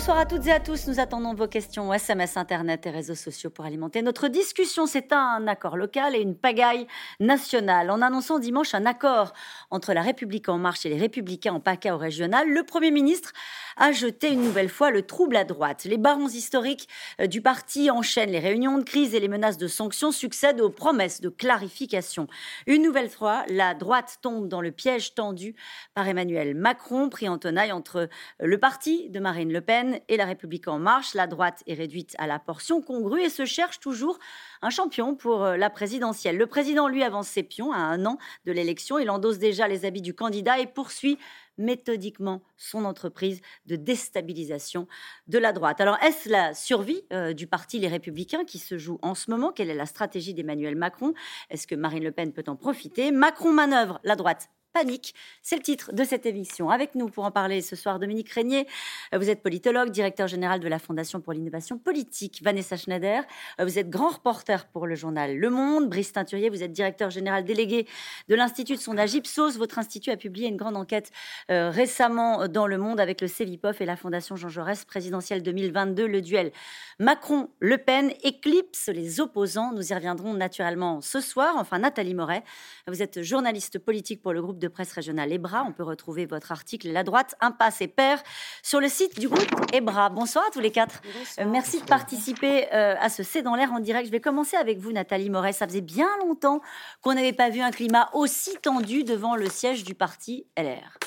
Bonsoir à toutes et à tous. Nous attendons vos questions SMS, Internet et réseaux sociaux pour alimenter notre discussion. C'est un accord local et une pagaille nationale. En annonçant dimanche un accord entre la République en marche et les Républicains en PACA au régional, le Premier ministre a jeté une nouvelle fois le trouble à droite. Les barons historiques euh, du parti enchaînent les réunions de crise et les menaces de sanctions succèdent aux promesses de clarification. Une nouvelle fois, la droite tombe dans le piège tendu par Emmanuel Macron, pris en tenaille entre le parti de Marine Le Pen et La République en marche. La droite est réduite à la portion congrue et se cherche toujours un champion pour euh, la présidentielle. Le président, lui, avance ses pions à un an de l'élection. Il endosse déjà les habits du candidat et poursuit méthodiquement son entreprise de déstabilisation de la droite. Alors, est-ce la survie euh, du parti Les Républicains qui se joue en ce moment? Quelle est la stratégie d'Emmanuel Macron? Est-ce que Marine Le Pen peut en profiter? Macron manœuvre la droite Panique. C'est le titre de cette émission. Avec nous pour en parler ce soir, Dominique Régnier. Vous êtes politologue, directeur général de la Fondation pour l'innovation politique. Vanessa Schneider, vous êtes grand reporter pour le journal Le Monde. Brice Teinturier, vous êtes directeur général délégué de l'Institut de sondage Ipsos. Votre institut a publié une grande enquête euh, récemment dans Le Monde avec le CEVIPOF et la Fondation Jean Jaurès présidentielle 2022. Le duel Macron-Le Pen éclipse les opposants. Nous y reviendrons naturellement ce soir. Enfin, Nathalie Moret, vous êtes journaliste politique pour le groupe de presse régionale EBRA. On peut retrouver votre article La droite, impasse et père sur le site du groupe EBRA. Bonsoir à tous les quatre. Euh, merci de participer euh, à ce C'est dans l'air en direct. Je vais commencer avec vous, Nathalie Moret. Ça faisait bien longtemps qu'on n'avait pas vu un climat aussi tendu devant le siège du parti LR.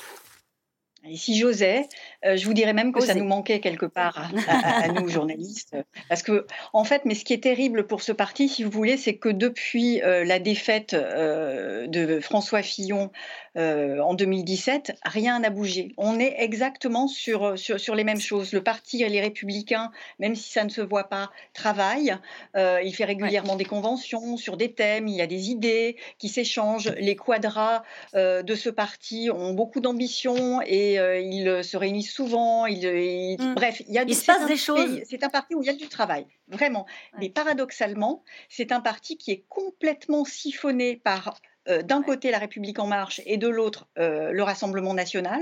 Et si j'osais, euh, je vous dirais même que ça nous manquait quelque part à, nous journalistes, parce que en fait, mais ce qui est terrible pour ce parti, si vous voulez, c'est que depuis la défaite de François Fillon euh, en 2017, rien n'a bougé. On est exactement sur, sur, les mêmes choses. Le parti et les républicains, même si ça ne se voit pas, travaillent. Euh, il fait régulièrement des conventions sur des thèmes, il y a des idées qui s'échangent. Les quadras euh, de ce parti ont beaucoup d'ambition et ils se réunissent souvent. Mm. Bref, il, y a il se passe des choses. C'est un parti où il y a du travail, vraiment. Mais paradoxalement, c'est un parti qui est complètement siphonné par euh, d'un côté la République en marche et de l'autre euh, le Rassemblement national.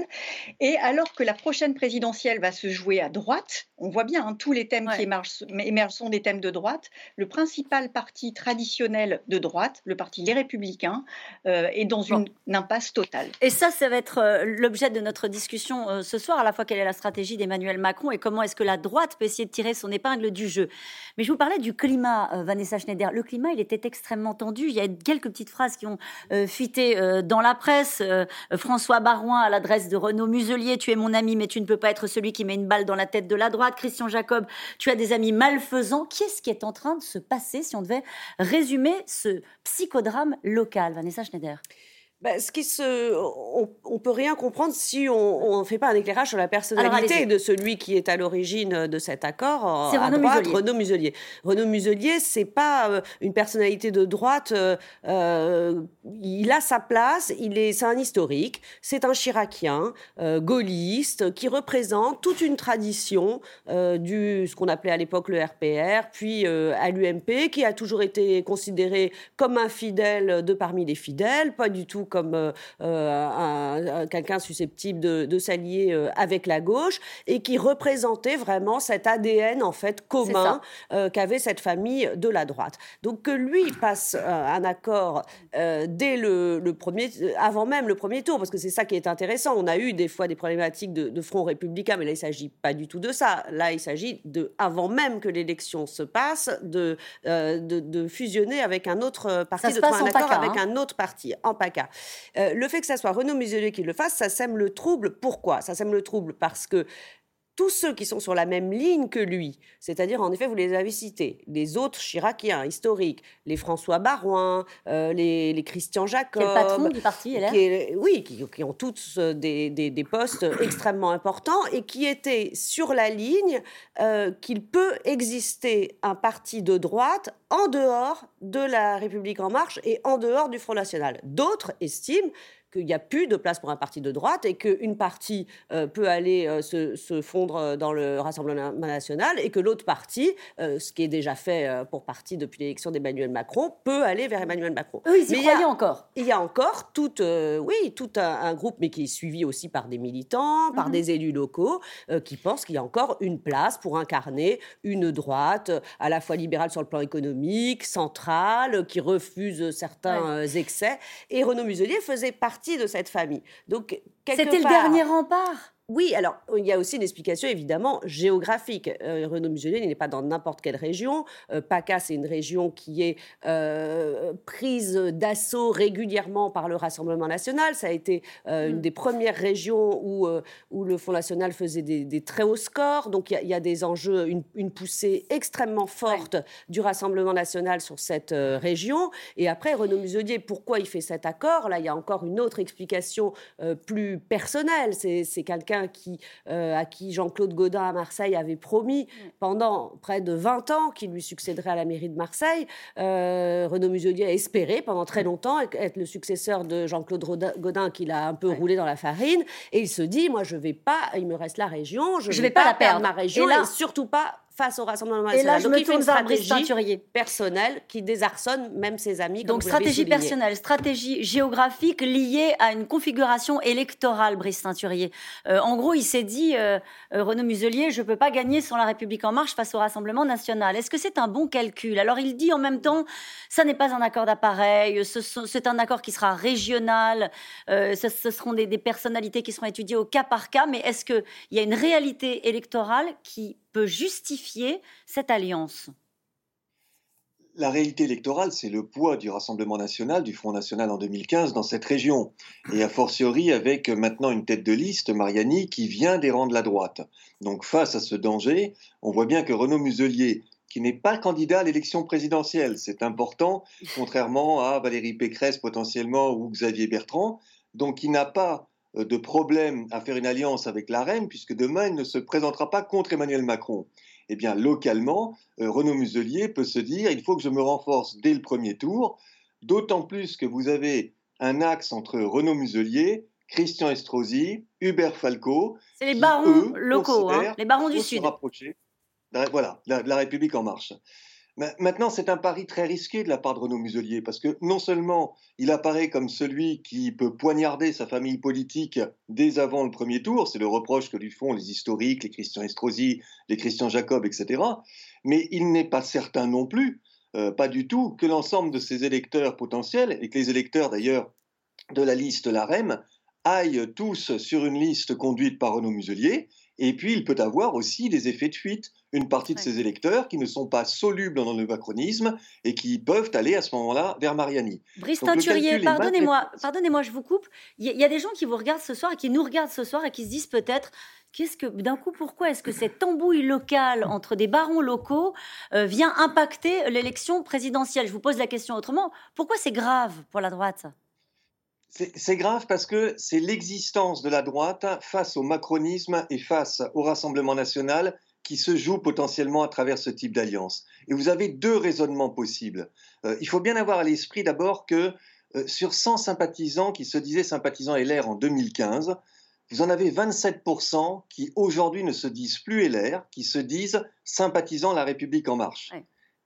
Et alors que la prochaine présidentielle va se jouer à droite, on voit bien hein, tous les thèmes qui émergent, sont des thèmes de droite. Le principal parti traditionnel de droite, le parti Les Républicains, euh, est dans une, impasse totale. Et ça, ça va être l'objet de notre discussion ce soir, à la fois quelle est la stratégie d'Emmanuel Macron et comment est-ce que la droite peut essayer de tirer son épingle du jeu. Mais je vous parlais du climat, Vanessa Schneider. Le climat, il était extrêmement tendu. Il y a quelques petites phrases qui ont euh, fuité euh, dans la presse. Euh, François Barouin à l'adresse de Renaud Muselier, tu es mon ami, mais tu ne peux pas être celui qui met une balle dans la tête de la droite. Christian Jacob, tu as des amis malfaisants. Qu'est-ce qui est en train de se passer si on devait résumer ce psychodrame local, Vanessa Schneider? Bah, ce qui se, on, on, peut rien comprendre si on ne fait pas un éclairage sur la personnalité de celui qui est à l'origine de cet accord. C'est Renaud, droite, Muselier. Renaud Muselier. Renaud Muselier, c'est pas euh, une personnalité de droite. Euh, euh, il a sa place. Il est, c'est un historique. C'est un chiracien, gaulliste, qui représente toute une tradition du ce qu'on appelait à l'époque le RPR, puis à l'UMP, qui a toujours été considéré comme un fidèle de parmi les fidèles, pas du tout comme euh, euh, quelqu'un susceptible de, s'allier euh, avec la gauche et qui représentait vraiment cet ADN en fait commun qu'avait cette famille de la droite. Donc que lui passe un accord dès le, premier, avant même le premier tour, parce que c'est ça qui est intéressant. On a eu des fois des problématiques de, front républicain, mais là il s'agit pas du tout de ça. Là il s'agit de, avant même que l'élection se passe, de, de, fusionner avec un autre parti, de trouver un accord avec hein. un autre parti en PACA. Euh, le fait que ça soit Renaud Muselier qui le fasse, ça sème le trouble. Pourquoi? Ça sème le trouble parce que tous ceux qui sont sur la même ligne que lui, c'est-à-dire en effet, vous les avez cités, les autres chiraciens historiques, les François Barouin, euh, les, Christian Jacob, le patron du parti oui, qui, ont tous euh, des, postes extrêmement importants et qui étaient sur la ligne qu'il peut exister un parti de droite en dehors de la République en marche et en dehors du Front National. D'autres estiment qu'il n'y a plus de place pour un parti de droite et qu'une partie euh, peut aller euh, se, fondre dans le Rassemblement national et que l'autre partie, euh, ce qui est déjà fait pour partie depuis l'élection d'Emmanuel Macron, peut aller vers Emmanuel Macron. Oui, ils y croyaient encore. Il y a encore tout, oui, tout un, groupe, mais qui est suivi aussi par des militants, par mhm. des élus locaux, qui pensent qu'il y a encore une place pour incarner une droite à la fois libérale sur le plan économique, centrale, qui refuse certains excès. Et Renaud Muselier faisait partie de cette famille. Donc, C'était le dernier rempart oui, alors il y a aussi une explication évidemment géographique. Euh, Renaud Muselier n'est pas dans n'importe quelle région. Euh, PACA, c'est une région qui est euh, prise d'assaut régulièrement par le Rassemblement national. Ça a été une mm. des premières régions où, où le Front national faisait des, très hauts scores. Donc il y, a des enjeux, une, poussée extrêmement forte du Rassemblement national sur cette région. Et après, Renaud Muselier, pourquoi il fait cet accord? Là, il y a encore une autre explication plus personnelle. C'est quelqu'un qui, euh, à qui Jean-Claude Godin à Marseille avait promis pendant près de 20 ans qu'il lui succéderait à la mairie de Marseille. Euh, Renaud Muselier a espéré pendant très longtemps être le successeur de Jean-Claude Godin qu'il a un peu roulé dans la farine. Et il se dit, moi, je vais pas, il me reste la région, je ne vais, pas, la perdre, ma région, et, et surtout pas face au Rassemblement national. Et là, je Donc, me il fait une stratégie personnelle qui désarçonne même ses amis. Donc, stratégie personnelle, stratégie géographique liée à une configuration électorale, Brice Teinturier. Euh, en gros, il s'est dit, euh, euh, Renaud Muselier, je ne peux pas gagner sans la République en marche face au Rassemblement national. Est-ce que c'est un bon calcul? Alors, il dit en même temps, ça n'est pas un accord d'appareil, c'est un accord qui sera régional, ce, ce, seront des, des personnalités qui seront étudiées au cas par cas, mais est-ce qu'il y a une réalité électorale qui peut justifier cette alliance? La réalité électorale, c'est le poids du Rassemblement national, du Front national en 2015 dans cette région. Et a fortiori avec maintenant une tête de liste, Mariani, qui vient des rangs de la droite. Donc face à ce danger, on voit bien que Renaud Muselier, qui n'est pas candidat à l'élection présidentielle, c'est important, contrairement à Valérie Pécresse potentiellement ou Xavier Bertrand, donc il n'a pas de problème à faire une alliance avec la reine, puisque demain, il ne se présentera pas contre Emmanuel Macron. Eh bien, localement, euh, Renaud Muselier peut se dire, il faut que je me renforce dès le premier tour, d'autant plus que vous avez un axe entre Renaud Muselier, Christian Estrosi, Hubert Falco. C'est les barons locaux, hein, les barons du Sud. voilà, la République en marche. Maintenant, c'est un pari très risqué de la part de Renaud Muselier, parce que non seulement il apparaît comme celui qui peut poignarder sa famille politique dès avant le premier tour, c'est le reproche que lui font les historiques, les Christian Estrosi, les Christian Jacob, etc., mais il n'est pas certain non plus, euh, pas du tout, que l'ensemble de ses électeurs potentiels, et que les électeurs d'ailleurs de la liste LAREM, aillent tous sur une liste conduite par Renaud Muselier, et puis, il peut avoir aussi des effets de fuite, une partie de ses électeurs qui ne sont pas solubles dans le macronisme et qui peuvent aller à ce moment-là vers Mariani. Brice Teinturier, pardonnez-moi, pardonnez-moi, je vous coupe. Il y, a des gens qui vous regardent ce soir et qui nous regardent ce soir et qui se disent peut-être Qu'est-ce que, d'un coup, pourquoi est-ce que cette tambouille locale entre des barons locaux euh, vient impacter l'élection présidentielle? Je vous pose la question autrement. Pourquoi c'est grave pour la droite? C'est grave parce que c'est l'existence de la droite face au macronisme et face au Rassemblement national qui se joue potentiellement à travers ce type d'alliance. Et vous avez deux raisonnements possibles. Euh, il faut bien avoir à l'esprit d'abord que euh, sur 100 sympathisants qui se disaient sympathisants LR en 2015, vous en avez 27% qui aujourd'hui ne se disent plus LR, qui se disent sympathisants La République en marche.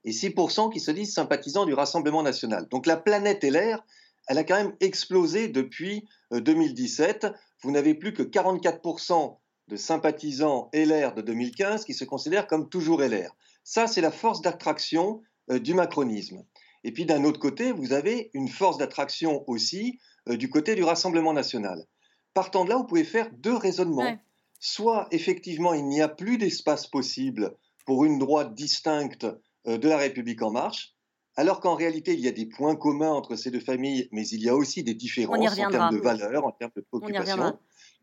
Et 6% qui se disent sympathisants du Rassemblement national. Donc la planète LR, elle a quand même explosé depuis 2017. Euh, Vous n'avez plus que 44% de sympathisants LR de 2015 qui se considèrent comme toujours LR. Ça, c'est la force d'attraction euh, du macronisme. Et puis d'un autre côté, vous avez une force d'attraction aussi euh, du côté du Rassemblement national. Partant de là, vous pouvez faire deux raisonnements. Soit effectivement, il n'y a plus d'espace possible pour une droite distincte de la République en marche, alors qu'en réalité, il y a des points communs entre ces deux familles, mais il y a aussi des différences en termes de valeurs, en termes de préoccupations.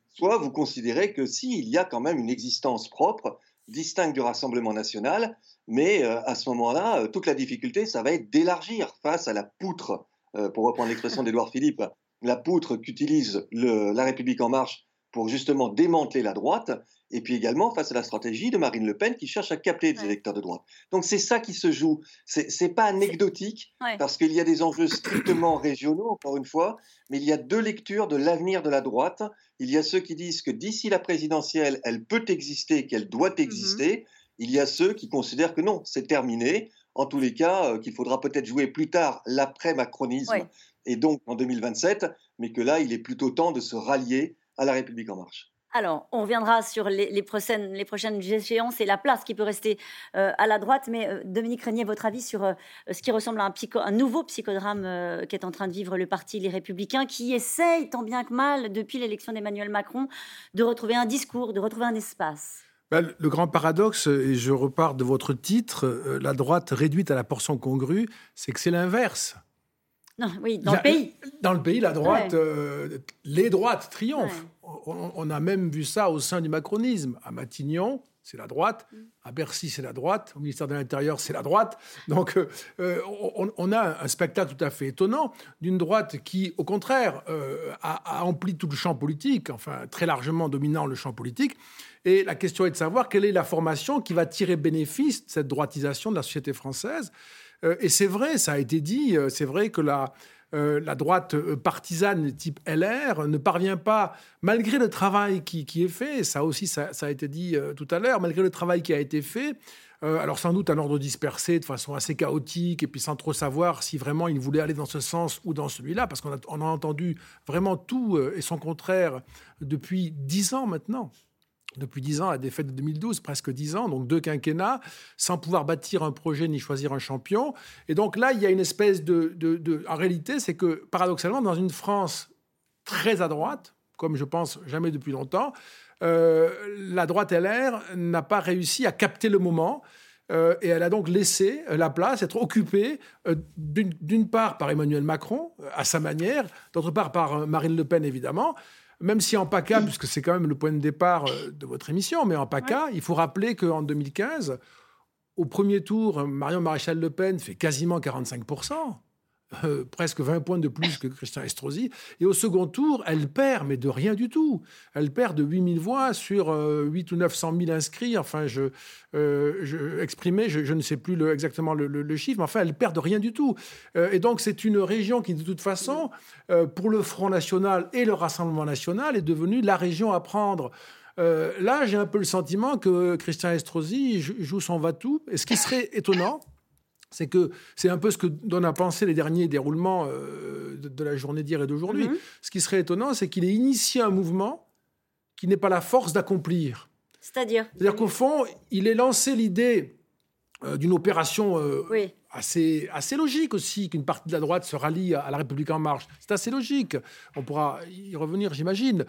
Soit vous considérez que si, il y a quand même une existence propre, distincte du Rassemblement national, mais euh, à ce moment-là, euh, toute la difficulté, ça va être d'élargir face à la poutre, euh, pour reprendre l'expression d'Édouard Philippe, la poutre qu'utilise la République en marche pour justement démanteler la droite, et puis également face à la stratégie de Marine Le Pen qui cherche à capter des électeurs de droite. Donc c'est ça qui se joue. C'est n'est pas anecdotique parce qu'il y a des enjeux strictement régionaux, encore une fois, mais il y a deux lectures de l'avenir de la droite. Il y a ceux qui disent que d'ici la présidentielle, elle peut exister, qu'elle doit mmh exister. Il y a ceux qui considèrent que non, c'est terminé. En tous les cas, euh, qu'il faudra peut-être jouer plus tard l'après-macronisme et donc en 2027, mais que là, il est plutôt temps de se rallier à la République en marche. Alors, on reviendra sur les, prochaines, les prochaines échéances et la place qui peut rester euh, à la droite. Mais euh, Dominique Régnier, votre avis sur euh, ce qui ressemble à un, un nouveau psychodrame qu'est en train de vivre le parti Les Républicains, qui essaye tant bien que mal, depuis l'élection d'Emmanuel Macron, de retrouver un discours, de retrouver un espace bah, le grand paradoxe, et je repars de votre titre, la droite réduite à la portion congrue, c'est que c'est l'inverse. Non, oui, dans le pays. Dans le pays, la droite, euh, les droites triomphent. On, a même vu ça au sein du macronisme. À Matignon, c'est la droite. Mm. À Bercy, c'est la droite. Au ministère de l'Intérieur, c'est la droite. Donc, euh, euh, on, a un spectacle tout à fait étonnant d'une droite qui, au contraire, a, a, empli tout le champ politique, enfin, très largement dominant le champ politique. Et la question est de savoir quelle est la formation qui va tirer bénéfice de cette droitisation de la société française. Euh, et c'est vrai, ça a été dit, euh, c'est vrai que la, euh, la droite partisane type LR ne parvient pas, malgré le travail qui, est fait, ça aussi ça, a été dit tout à l'heure, malgré le travail qui a été fait, alors sans doute un ordre dispersé de façon assez chaotique et puis sans trop savoir si vraiment il voulait aller dans ce sens ou dans celui-là, parce qu'on a, on a entendu vraiment tout et son contraire depuis dix ans maintenant depuis dix ans, la défaite de 2012, presque dix ans, donc deux quinquennats, sans pouvoir bâtir un projet ni choisir un champion. Et donc là, il y a une espèce de... En réalité, c'est que paradoxalement, dans une France très à droite, comme je pense jamais depuis longtemps, euh, la droite LR n'a pas réussi à capter le moment. Euh, et elle a donc laissé la place être occupée euh, d'une part par Emmanuel Macron, à sa manière, d'autre part par Marine Le Pen, évidemment, même si en PACA, puisque c'est quand même le point de départ euh, de votre émission, mais en PACA, il faut rappeler qu'en 2015, au premier tour, Marion Maréchal Le Pen fait quasiment 45%. Euh, presque 20 points de plus que Christian Estrosi. Et au second tour, elle perd, mais de rien du tout. Elle perd de 8000 voix sur 8 euh, ou 900 000 inscrits. Enfin, je, euh, je ne sais plus exactement le, chiffre, mais enfin, elle perd de rien du tout. et donc, c'est une région qui, de toute façon, pour le Front National et le Rassemblement National, est devenue la région à prendre. là, j'ai un peu le sentiment que Christian Estrosi joue son va-tout. Et ce qui serait étonnant, c'est que c'est un peu ce que donnent à penser les derniers déroulements euh, de, la journée d'hier et d'aujourd'hui. Mhm. Ce qui serait étonnant, c'est qu'il ait initié un mouvement qui n'est pas la force d'accomplir. C'est-à-dire C'est-à-dire qu'au fond, il ait lancé l'idée euh, d'une opération euh, assez, assez logique aussi, qu'une partie de la droite se rallie à, la République en marche. C'est assez logique. On pourra y revenir, j'imagine.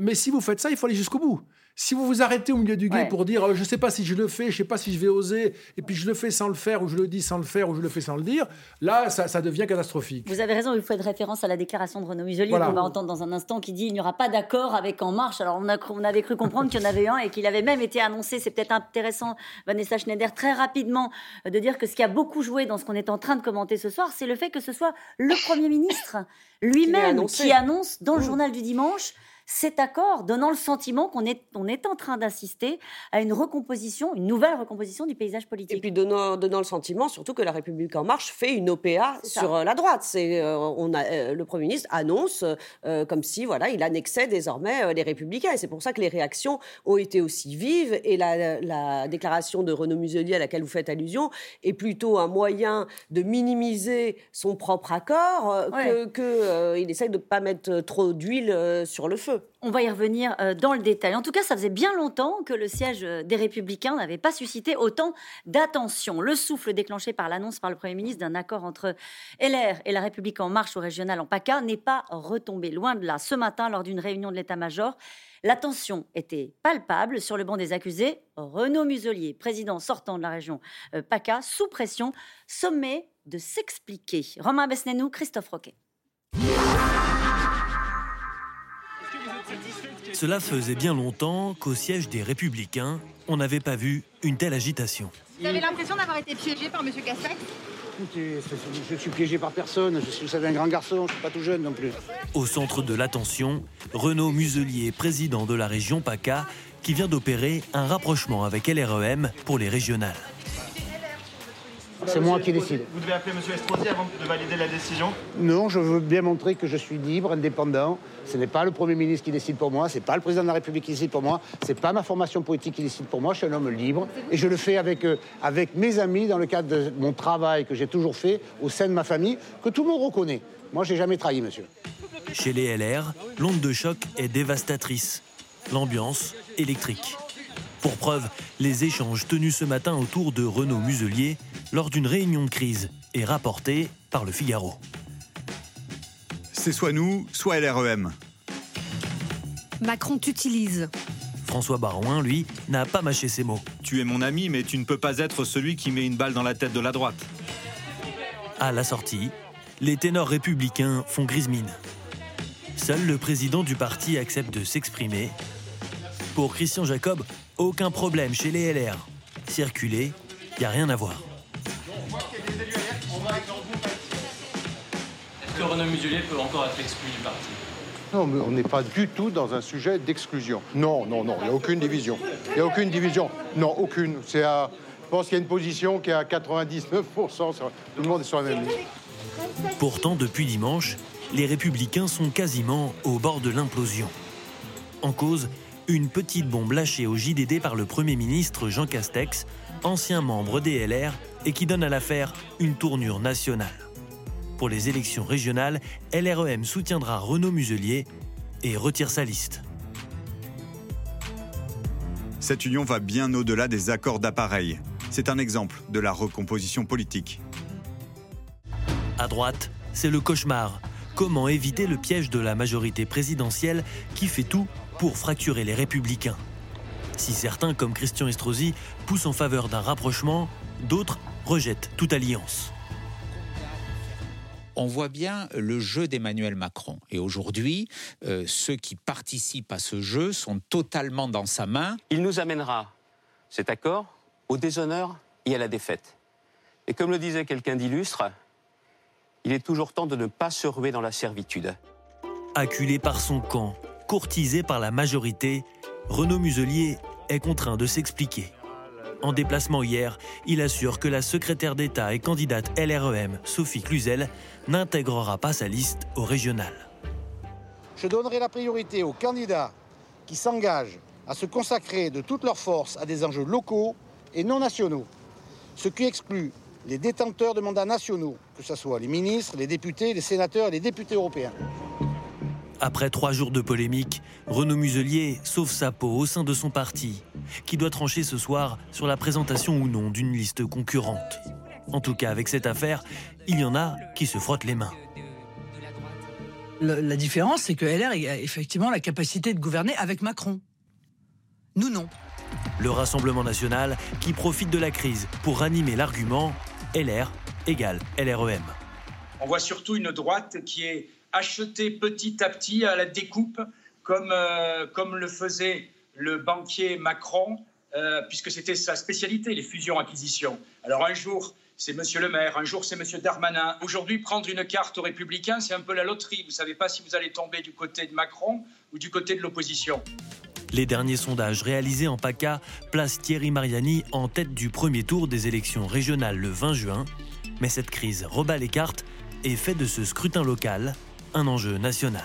mais si vous faites ça, il faut aller jusqu'au bout. Si vous vous arrêtez au milieu du guet pour dire je ne sais pas si je le fais, je ne sais pas si je vais oser, et puis je le fais sans le faire, ou je le dis sans le faire, ou je le fais sans le dire, là, ça, devient catastrophique. Vous avez raison, il faut être référence à la déclaration de Renaud Muselier qu'on va entendre dans un instant qui dit il n'y aura pas d'accord avec En Marche. Alors on, a, on avait cru comprendre qu'il y en avait un et qu'il avait même été annoncé. C'est peut-être intéressant, Vanessa Schneider, très rapidement, euh, de dire que ce qui a beaucoup joué dans ce qu'on est en train de commenter ce soir, c'est le fait que ce soit le Premier ministre lui-même qui annonce dans le mmh. journal du dimanche cet accord, donnant le sentiment qu'on est, on est en train d'assister à une recomposition, une nouvelle recomposition du paysage politique. Et puis donnant, donnant le sentiment surtout que la République en marche fait une OPA sur euh, la droite. C'est, euh, on a, euh, le Premier ministre annonce comme si voilà, il annexait désormais les Républicains. Et c'est pour ça que les réactions ont été aussi vives. Et la, la déclaration de Renaud Muselier à laquelle vous faites allusion est plutôt un moyen de minimiser son propre accord qu'il que, il essaye de ne pas mettre trop d'huile sur le feu. On va y revenir euh, dans le détail. En tout cas, ça faisait bien longtemps que le siège euh, des Républicains n'avait pas suscité autant d'attention. Le souffle déclenché par l'annonce par le Premier ministre d'un accord entre LR et la République en marche au régional en PACA n'est pas retombé. Loin de là. Ce matin, lors d'une réunion de l'état-major, la tension était palpable sur le banc des accusés. Renaud Muselier, président sortant de la région euh, PACA, sous pression, sommet de s'expliquer. Romain Besnénou, Christophe Roquet. Cela faisait bien longtemps qu'au siège des Républicains, on n'avait pas vu une telle agitation. Vous avez l'impression d'avoir été piégé par M. Castex? Écoutez, je suis piégé par personne. Je suis, vous savez, un grand garçon, je suis pas tout jeune non plus. Au centre de l'attention, Renaud Muselier, président de la région PACA, qui vient d'opérer un rapprochement avec LREM pour les régionales. C'est moi qui décide. Vous devez appeler M. Estrosi avant de valider la décision Non, je veux bien montrer que je suis libre, indépendant. Ce n'est pas le Premier ministre qui décide pour moi, ce n'est pas le Président de la République qui décide pour moi, ce n'est pas ma formation politique qui décide pour moi, je suis un homme libre. Et je le fais avec, euh, avec mes amis dans le cadre de mon travail que j'ai toujours fait au sein de ma famille, que tout le monde reconnaît. Moi, je n'ai jamais trahi, monsieur. Chez les LR, l'onde de choc est dévastatrice. L'ambiance électrique. Pour preuve, les échanges tenus ce matin autour de Renaud Muselier lors d'une réunion de crise et rapportés par le Figaro. C'est soit nous, soit LREM. Macron t'utilise. François Barouin, lui, n'a pas mâché ses mots. Tu es mon ami, mais tu ne peux pas être celui qui met une balle dans la tête de la droite. À la sortie, les ténors républicains font grise mine. Seul le président du parti accepte de s'exprimer. Pour Christian Jacob, aucun problème chez les LR. Circuler, il n'y a rien à voir. Que Renaud Muselier peut encore être exclu du parti non, mais on n'est pas du tout dans un sujet d'exclusion. Non, non, non, il n'y a aucune division. Il n'y a aucune division. Non, aucune. C'est à, je pense qu'il y a une position qui est à 99%. Tout le monde est sur la même ligne. Pourtant, depuis dimanche, les républicains sont quasiment au bord de l'implosion. En cause, une petite bombe lâchée au JDD par le Premier ministre Jean Castex, ancien membre des LR, et qui donne à l'affaire une tournure nationale. Pour les élections régionales, LREM soutiendra Renaud Muselier et retire sa liste. Cette union va bien au-delà des accords d'appareil. C'est un exemple de la recomposition politique. À droite, c'est le cauchemar. Comment éviter le piège de la majorité présidentielle qui fait tout pour fracturer les républicains? Si certains, comme Christian Estrosi, poussent en faveur d'un rapprochement, d'autres rejettent toute alliance on voit bien le jeu d'Emmanuel Macron. Et aujourd'hui, euh, ceux qui participent à ce jeu sont totalement dans sa main. Il nous amènera, cet accord, au déshonneur et à la défaite. Et comme le disait quelqu'un d'illustre, il est toujours temps de ne pas se ruer dans la servitude. Acculé par son camp, courtisé par la majorité, Renaud Muselier est contraint de s'expliquer. En déplacement hier, il assure que la secrétaire d'État et candidate LREM, Sophie Cluzel, n'intégrera pas sa liste au régional. Je donnerai la priorité aux candidats qui s'engagent à se consacrer de toute leur force à des enjeux locaux et non nationaux, ce qui exclut les détenteurs de mandats nationaux, que ce soit les ministres, les députés, les sénateurs et les députés européens. Après trois jours de polémique, Renaud Muselier sauve sa peau au sein de son parti, qui doit trancher ce soir sur la présentation ou non d'une liste concurrente. En tout cas, avec cette affaire, il y en a qui se frottent les mains. la différence, c'est que LR a effectivement la capacité de gouverner avec Macron. Nous, non. Le Rassemblement national qui profite de la crise pour ranimer l'argument LR égale LREM. On voit surtout une droite qui est acheter petit à petit à la découpe, comme, euh, comme le faisait le banquier Macron, euh, puisque c'était sa spécialité, les fusions-acquisitions. Alors un jour, c'est M. Le Maire, un jour, c'est M. Darmanin. Aujourd'hui, prendre une carte aux Républicains, c'est un peu la loterie. Vous ne savez pas si vous allez tomber du côté de Macron ou du côté de l'opposition. Les derniers sondages réalisés en PACA placent Thierry Mariani en tête du premier tour des élections régionales le 20 juin. Mais cette crise rebat les cartes et fait de ce scrutin local un enjeu national.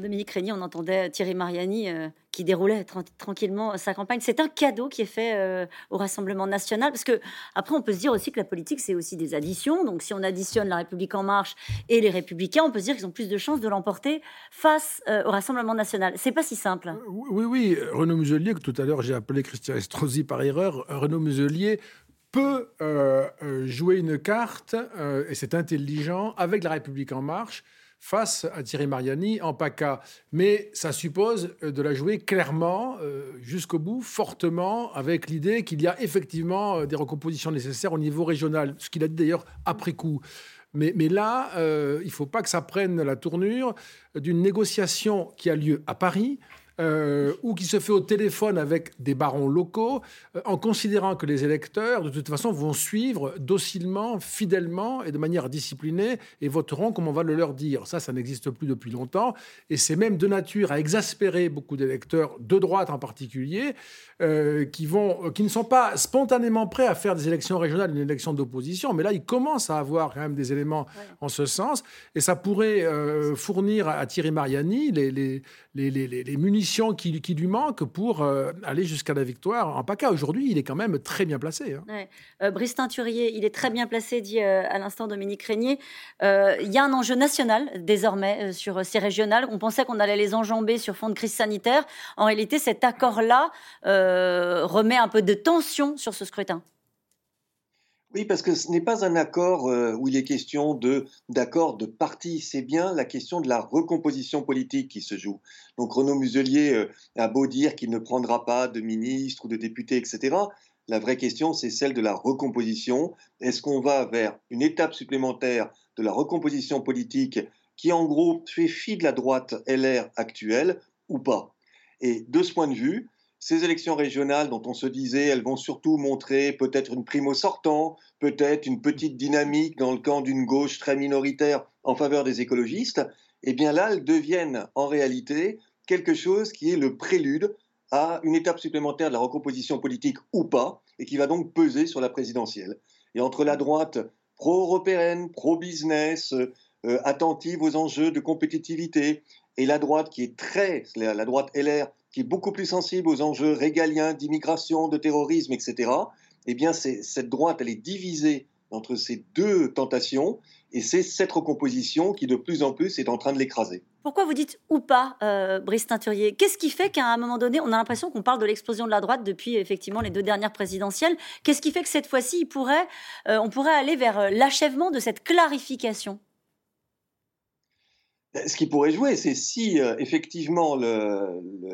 Dominique Régnier, on entendait Thierry Mariani euh, qui déroulait tranquillement sa campagne. C'est un cadeau qui est fait euh, au Rassemblement national, parce que après on peut se dire aussi que la politique c'est aussi des additions. Donc si on additionne La République en marche et les Républicains, on peut se dire qu'ils ont plus de chances de l'emporter face euh, au Rassemblement national. C'est pas si simple. Oui, oui, Renaud Muselier, que tout à l'heure j'ai appelé Christian Estrosi par erreur, Renaud Muselier peut euh, euh, jouer une carte, euh, et c'est intelligent, avec la République en marche, face à Thierry Mariani en PACA. Mais ça suppose de la jouer clairement, jusqu'au bout, fortement, avec l'idée qu'il y a effectivement des recompositions nécessaires au niveau régional, ce qu'il a dit d'ailleurs après coup. Mais, mais là, il ne faut pas que ça prenne la tournure d'une négociation qui a lieu à Paris, euh, ou qui se fait au téléphone avec des barons locaux, euh, en considérant que les électeurs, de toute façon, vont suivre docilement, fidèlement et de manière disciplinée et voteront comme on va le leur dire. Ça, ça n'existe plus depuis longtemps. Et c'est même de nature à exaspérer beaucoup d'électeurs, de droite en particulier, euh, qui, vont, qui ne sont pas spontanément prêts à faire des élections régionales une élection d'opposition. Mais là, ils commencent à avoir quand même des éléments en ce sens. Et ça pourrait fournir à Thierry Mariani les, les, les, munitions qui, lui manque pour euh, aller jusqu'à la victoire en PACA. Aujourd'hui, il est quand même très bien placé. Hein. Euh, Brice Teinturier, il est très bien placé, dit euh, à l'instant Dominique Régnier. il y a un enjeu national désormais sur ces régionales. On pensait qu'on allait les enjamber sur fond de crise sanitaire. En réalité, cet accord-là remet un peu de tension sur ce scrutin. Oui, parce que ce n'est pas un accord euh, où il est question d'accord de parti, c'est bien la question de la recomposition politique qui se joue. Donc Renaud Muselier euh, a beau dire qu'il ne prendra pas de ministre ou de député, etc. La vraie question, c'est celle de la recomposition. Est-ce qu'on va vers une étape supplémentaire de la recomposition politique qui, en gros, fait fi de la droite LR actuelle ou pas? Et de ce point de vue, ces élections régionales dont on se disait elles vont surtout montrer peut-être une prime au sortant, peut-être une petite dynamique dans le camp d'une gauche très minoritaire en faveur des écologistes, eh bien là, elles deviennent en réalité quelque chose qui est le prélude à une étape supplémentaire de la recomposition politique ou pas, et qui va donc peser sur la présidentielle. Et entre la droite pro-européenne, pro-business, euh, attentive aux enjeux de compétitivité, et la droite qui est très, la droite LR, qui est beaucoup plus sensible aux enjeux régaliens d'immigration, de terrorisme, etc., eh bien, cette droite, elle est divisée entre ces deux tentations, et c'est cette recomposition qui, de plus en plus, est en train de l'écraser. Pourquoi vous dites ou pas, euh, Brice Teinturier? Qu'est-ce qui fait qu'à un moment donné, on a l'impression qu'on parle de l'explosion de la droite depuis effectivement les deux dernières présidentielles? Qu'est-ce qui fait que cette fois-ci, euh, on pourrait aller vers euh, l'achèvement de cette clarification? Ce qui pourrait jouer, c'est si euh, effectivement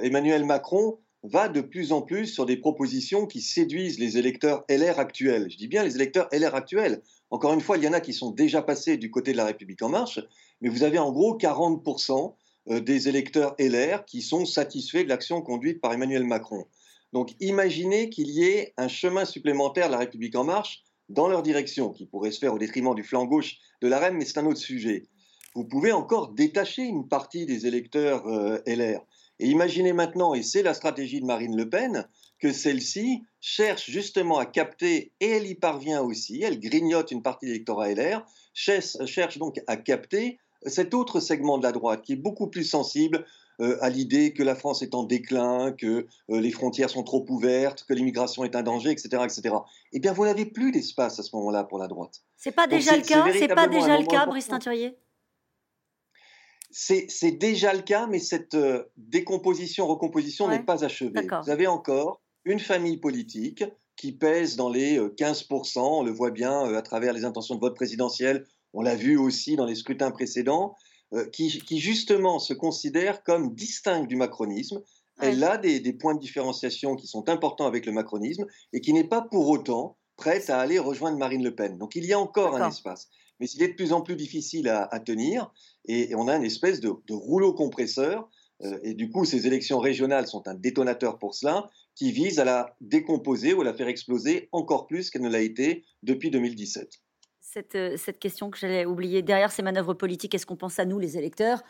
Emmanuel Macron va de plus en plus sur des propositions qui séduisent les électeurs LR actuels. Je dis bien les électeurs LR actuels. Encore une fois, il y en a qui sont déjà passés du côté de la République en marche, mais vous avez en gros 40% euh, des électeurs LR qui sont satisfaits de l'action conduite par Emmanuel Macron. Donc imaginez qu'il y ait un chemin supplémentaire de la République en marche dans leur direction, qui pourrait se faire au détriment du flanc gauche de la REM, mais c'est un autre sujet vous pouvez encore détacher une partie des électeurs euh, LR. Et imaginez maintenant, et c'est la stratégie de Marine Le Pen, que celle-ci cherche justement à capter, et elle y parvient aussi, elle grignote une partie de l'électorat LR, cherche, donc à capter cet autre segment de la droite qui est beaucoup plus sensible euh, à l'idée que la France est en déclin, que euh, les frontières sont trop ouvertes, que l'immigration est un danger, etc., etc. Eh bien, vous n'avez plus d'espace à ce moment-là pour la droite. C'est pas déjà le cas, c'est pas déjà le cas, Brice Teinturier c'est déjà le cas, mais cette euh, décomposition, recomposition n'est pas achevée. Vous avez encore une famille politique qui pèse dans les 15%, euh, on le voit bien euh, à travers les intentions de vote présidentielles, on l'a vu aussi dans les scrutins précédents, qui, justement se considère comme distincte du macronisme. Elle a des, des, points de différenciation qui sont importants avec le macronisme et qui n'est pas pour autant prête à aller rejoindre Marine Le Pen. Donc il y a encore un espace mais il est de plus en plus difficile à, tenir et, on a une espèce de, rouleau compresseur. Euh, et du coup, ces élections régionales sont un détonateur pour cela, qui vise à la décomposer ou à la faire exploser encore plus qu'elle ne l'a été depuis 2017. Cette, euh, cette question que j'allais oublier, derrière ces manœuvres politiques, est-ce qu'on pense à nous, les électeurs?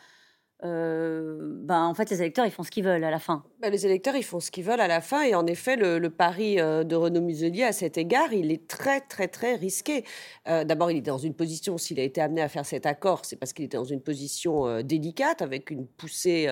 Euh, ben, en fait, les électeurs, ils font ce qu'ils veulent à la fin. Ben, les électeurs, ils font ce qu'ils veulent à la fin. Et en effet, le, pari euh, de Renaud Muselier, à cet égard, il est très, très, très risqué. Euh, d'abord, il est dans une position, s'il a été amené à faire cet accord, c'est parce qu'il était dans une position délicate, avec une poussée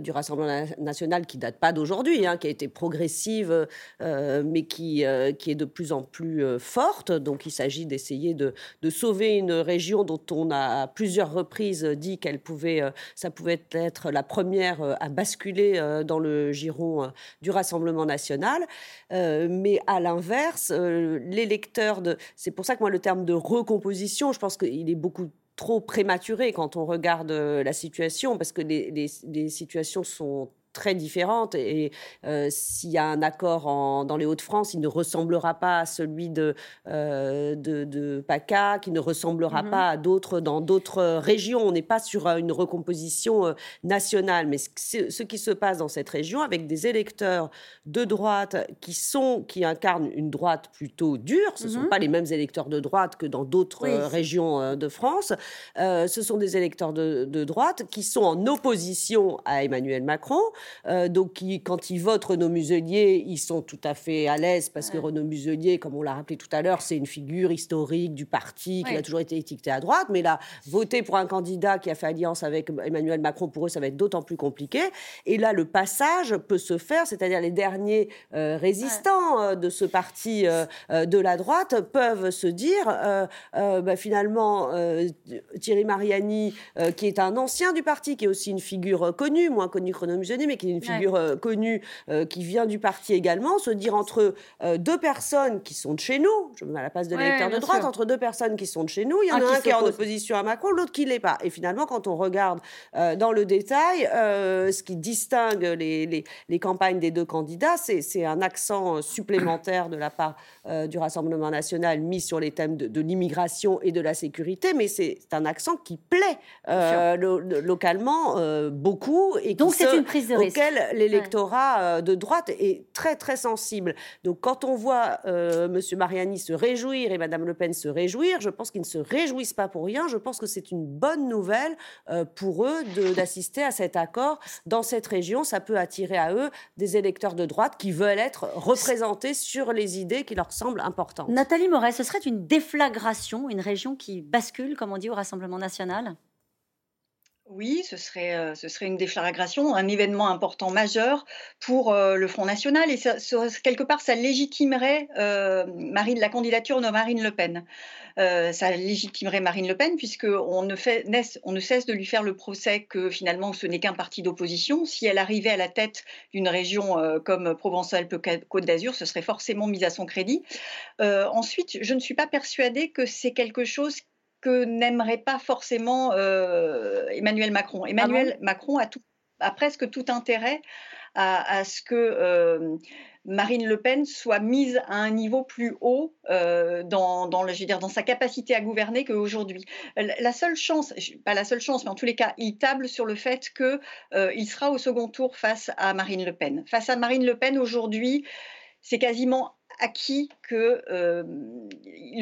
du Rassemblement national qui date pas d'aujourd'hui, hein, qui a été progressive, mais qui, qui est de plus en plus forte. Donc, il s'agit d'essayer de, de, sauver une région dont on a à plusieurs reprises dit qu'elle pouvait, ça pouvait pouvait être la première euh, à basculer euh, dans le giron euh, du Rassemblement national. mais à l'inverse, l'électeur de... C'est pour ça que moi, le terme de recomposition, je pense qu'il est beaucoup trop prématuré quand on regarde la situation, parce que les, les situations sont très différentes. Et euh, s'il y a un accord en, dans les Hauts-de-France, il ne ressemblera pas à celui de, euh, de, PACA, qui ne ressemblera mhm. pas à d'autres dans d'autres régions. On n'est pas sur une recomposition euh, nationale. Mais ce, ce, qui se passe dans cette région, avec des électeurs de droite qui, sont, qui incarnent une droite plutôt dure, ce ne sont mhm. pas les mêmes électeurs de droite que dans d'autres régions de France, ce sont des électeurs de, de droite qui sont en opposition à Emmanuel Macron, euh, donc, quand ils votent Renaud Muselier, ils sont tout à fait à l'aise parce que Renaud Muselier, comme on l'a rappelé tout à l'heure, c'est une figure historique du parti qui a toujours été étiqueté à droite. Mais là, voter pour un candidat qui a fait alliance avec Emmanuel Macron, pour eux, ça va être d'autant plus compliqué. Et là, le passage peut se faire, c'est-à-dire les derniers euh, résistants euh, de ce parti de la droite peuvent se dire, bah, finalement, Thierry Mariani, qui est un ancien du parti, qui est aussi une figure connue, moins connue que Renaud Muselier, qui est une figure euh, connue euh, qui vient du parti également, se dire entre euh, deux personnes qui sont de chez nous, je me mets à la place de l'électeur de droite, entre deux personnes qui sont de chez nous, il y en a un qui est en opposition à Macron, l'autre qui l'est pas. Et finalement, quand on regarde dans le détail, ce qui distingue les, les, campagnes des deux candidats, c'est un accent supplémentaire de la part du Rassemblement national mis sur les thèmes de, l'immigration et de la sécurité, mais c'est un accent qui plaît localement beaucoup et donc c'est une prise de auquel l'électorat euh, de droite est très très sensible. Donc quand on voit euh, M. Mariani se réjouir et Mme Le Pen se réjouir, je pense qu'ils ne se réjouissent pas pour rien. Je pense que c'est une bonne nouvelle euh, pour eux d'assister à cet accord dans cette région. Ça peut attirer à eux des électeurs de droite qui veulent être représentés sur les idées qui leur semblent importantes. Nathalie Moret, ce serait une déflagration, une région qui bascule, comme on dit, au Rassemblement national? Oui, ce serait, euh, ce serait une déflagration, un événement important majeur pour euh, le Front National et quelque part, ça légitimerait euh, Marine, la candidature de Marine Le Pen. ça légitimerait Marine Le Pen puisqu'on ne, fait, on ne cesse de lui faire le procès que finalement ce n'est qu'un parti d'opposition. Si elle arrivait à la tête d'une région comme Provence-Alpes-Côte d'Azur, ce serait forcément mis à son crédit. ensuite, je ne suis pas persuadée que c'est quelque chose que n'aimerait pas forcément euh, Emmanuel Macron. Emmanuel ah Macron a, tout, a, presque tout intérêt à, ce que euh, Marine Le Pen soit mise à un niveau plus haut euh, dans, dans, le, je veux dire, dans sa capacité à gouverner qu'aujourd'hui. La seule chance, pas la seule chance, mais en tous les cas, il table sur le fait qu'il sera au second tour face à Marine Le Pen. Face à Marine Le Pen, aujourd'hui, c'est quasiment acquis qu'il euh,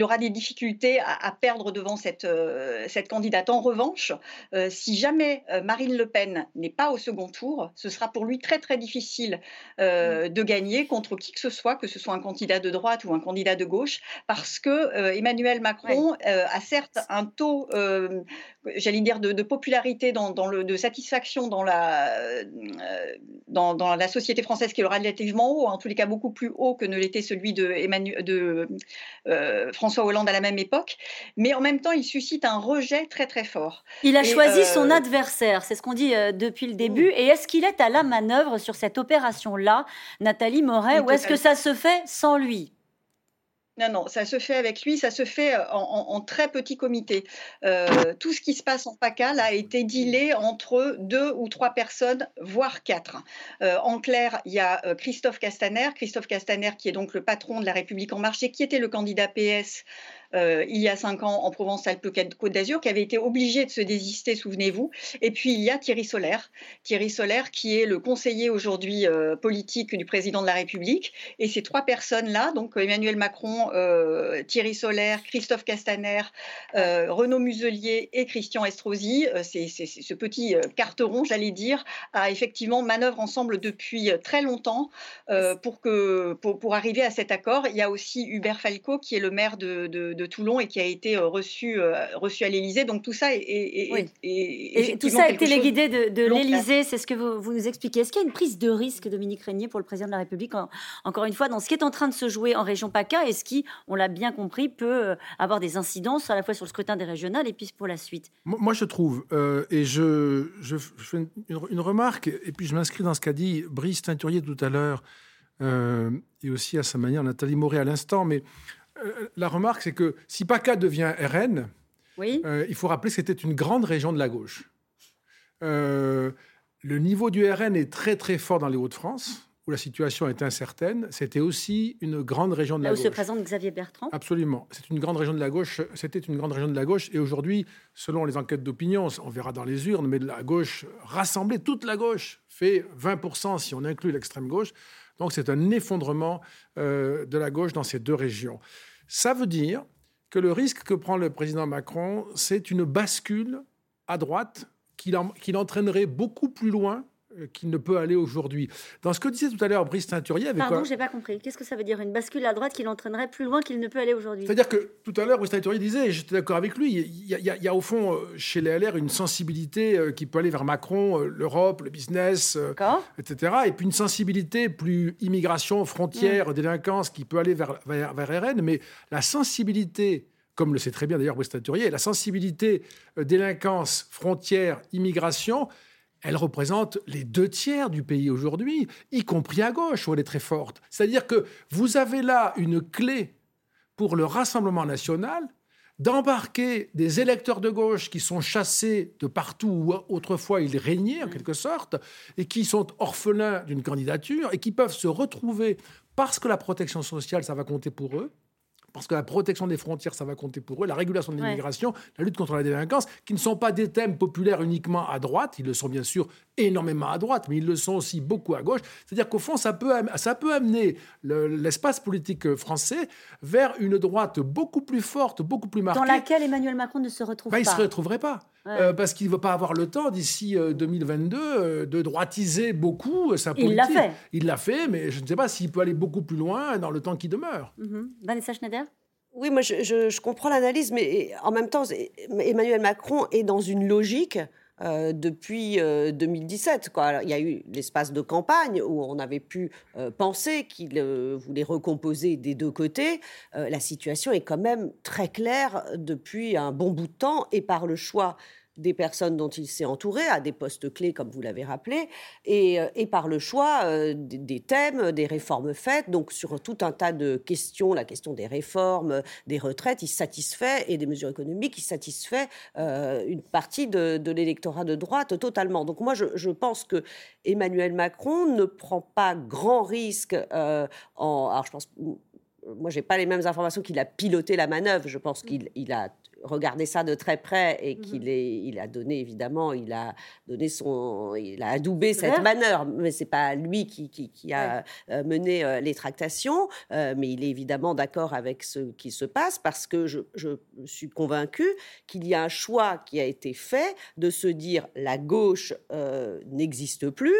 aura des difficultés à, perdre devant cette, euh, cette candidate. En revanche, euh, si jamais Marine Le Pen n'est pas au second tour, ce sera pour lui très très difficile mm. de gagner contre qui que ce soit, que ce soit un candidat de droite ou un candidat de gauche, parce que Emmanuel Macron a certes un taux, j'allais dire, de, popularité, dans, dans, le, de satisfaction dans la, dans, dans, la société française qui est relativement haut, en tous les cas beaucoup plus haut que ne l'était celui de, Emmanuel, de euh, François Hollande à la même époque, mais en même temps, il suscite un rejet très très fort. Il a choisi son euh, adversaire, c'est ce qu'on dit euh, depuis le début. Et est-ce qu'il est à la manœuvre sur cette opération-là, Nathalie Moret, ou est-ce que ça se fait sans lui? Non, non, ça se fait avec lui, ça se fait euh, en, très petit comité. Euh, tout ce qui se passe en PACA a été dealé entre deux ou trois personnes, voire quatre. Euh, en clair, il y a Christophe Castaner, Christophe Castaner qui est donc le patron de la République en marche et qui était le candidat PS euh, il y a cinq ans en Provence-Alpes-Côte d'Azur, qui avait été obligé de se désister, souvenez-vous. Et puis il y a Thierry Solaire, Thierry Solaire qui est le conseiller aujourd'hui euh, politique du président de la République. Et ces trois personnes-là, donc Emmanuel Macron, euh, Thierry Solaire, Christophe Castaner, Renaud Muselier et Christian Estrosi, c'est ce petit carteron, j'allais dire, a effectivement manœuvre ensemble depuis très longtemps pour, arriver à cet accord. Il y a aussi Hubert Falco, qui est le maire de Toulon et qui a été euh, reçu, euh, reçu à l'Élysée. Donc tout ça est, et tout ça a été téléguidé de, de l'Élysée, c'est ce que vous, vous nous expliquez. Est-ce qu'il y a une prise de risque, Dominique Régnier, pour le président de la République, encore une fois, dans ce qui est en train de se jouer en région PACA et ce qui, on l'a bien compris, peut euh, avoir des incidences à la fois sur le scrutin des régionales et puis pour la suite? Moi, je trouve, et je, je, fais une, remarque, et puis je m'inscris dans ce qu'a dit Brice Teinturier tout à l'heure, et aussi à sa manière Nathalie Moret à l'instant, mais euh, la remarque, c'est que si PACA devient RN, euh, il faut rappeler que c'était une grande région de la gauche. Euh, le niveau du RN est très très fort dans les Hauts-de-France où la situation est incertaine, c'était aussi une grande région de la Là où gauche. se présente Xavier Bertrand. Absolument. C'est une grande région de la gauche. C'était une grande région de la gauche. Et aujourd'hui, selon les enquêtes d'opinion, on verra dans les urnes, mais de la gauche rassemblée, toute la gauche fait 20% si on inclut l'extrême gauche. Donc c'est un effondrement euh, de la gauche dans ces deux régions. Ça veut dire que le risque que prend le président Macron, c'est une bascule à droite qui l'entraînerait beaucoup plus loin qu'il ne peut aller aujourd'hui. Dans ce que disait tout à l'heure Brice Teinturier... Avec Pardon, j'ai pas compris. Qu'est-ce que ça veut dire Une bascule à droite qui l'entraînerait plus loin qu'il ne peut aller aujourd'hui? C'est-à-dire que tout à l'heure, Brice Teinturier disait, et j'étais d'accord avec lui, il y, a, il y, a, au fond euh, chez les LR une sensibilité euh, qui peut aller vers Macron, l'Europe, le business, etc. Et puis une sensibilité plus immigration, frontières, mmh. délinquance qui peut aller vers, vers, vers RN. Mais la sensibilité comme le sait très bien d'ailleurs Brice Teinturier, la sensibilité délinquance, frontières, immigration, elle représente les deux tiers du pays aujourd'hui, y compris à gauche, où elle est très forte. C'est-à-dire que vous avez là une clé pour le Rassemblement national d'embarquer des électeurs de gauche qui sont chassés de partout où autrefois ils régnaient en quelque sorte, et qui sont orphelins d'une candidature, et qui peuvent se retrouver parce que la protection sociale, ça va compter pour eux, parce que la protection des frontières, ça va compter pour eux, la régulation de l'immigration, la lutte contre la délinquance, qui ne sont pas des thèmes populaires uniquement à droite, ils le sont bien sûr énormément à droite, mais ils le sont aussi beaucoup à gauche. C'est-à-dire qu'au fond, ça peut, ça peut amener l'espace politique français vers une droite beaucoup plus forte, beaucoup plus marquée. Dans laquelle Emmanuel Macron ne se retrouve ben, pas. Il ne se retrouverait pas. Euh, parce qu'il ne va pas avoir le temps d'ici 2022 euh, de droitiser beaucoup sa politique. Il l'a fait. Il l'a fait, mais je ne sais pas s'il peut aller beaucoup plus loin dans le temps qui demeure. Mm-hmm. Vanessa Schneider? Oui, moi je, je comprends l'analyse, mais en même temps, Emmanuel Macron est dans une logique euh, depuis 2017. Euh, quoi. il y a eu l'espace de campagne où on avait pu euh, penser qu'il voulait recomposer des deux côtés. la situation est quand même très claire depuis un bon bout de temps et par le choix des personnes dont il s'est entouré, à des postes clés, comme vous l'avez rappelé, et, euh, par le choix euh, des, thèmes, des réformes faites. Donc, sur tout un tas de questions, la question des réformes, des retraites, il satisfait, et des mesures économiques, il satisfait euh, une partie de, l'électorat de droite totalement. Donc, moi, je, pense que Emmanuel Macron ne prend pas grand risque en. Alors, je pense moi, j'ai pas les mêmes informations qu'il a piloté la manœuvre. Je pense qu'il il a regarder ça de très près et mmh qu'il il a donné évidemment, il a donné son, il a adoubé cette manœuvre, mais c'est pas lui qui, qui, a euh, mené euh, les tractations, euh, mais il est évidemment d'accord avec ce qui se passe parce que je, je suis convaincu qu'il y a un choix qui a été fait de se dire la gauche n'existe plus,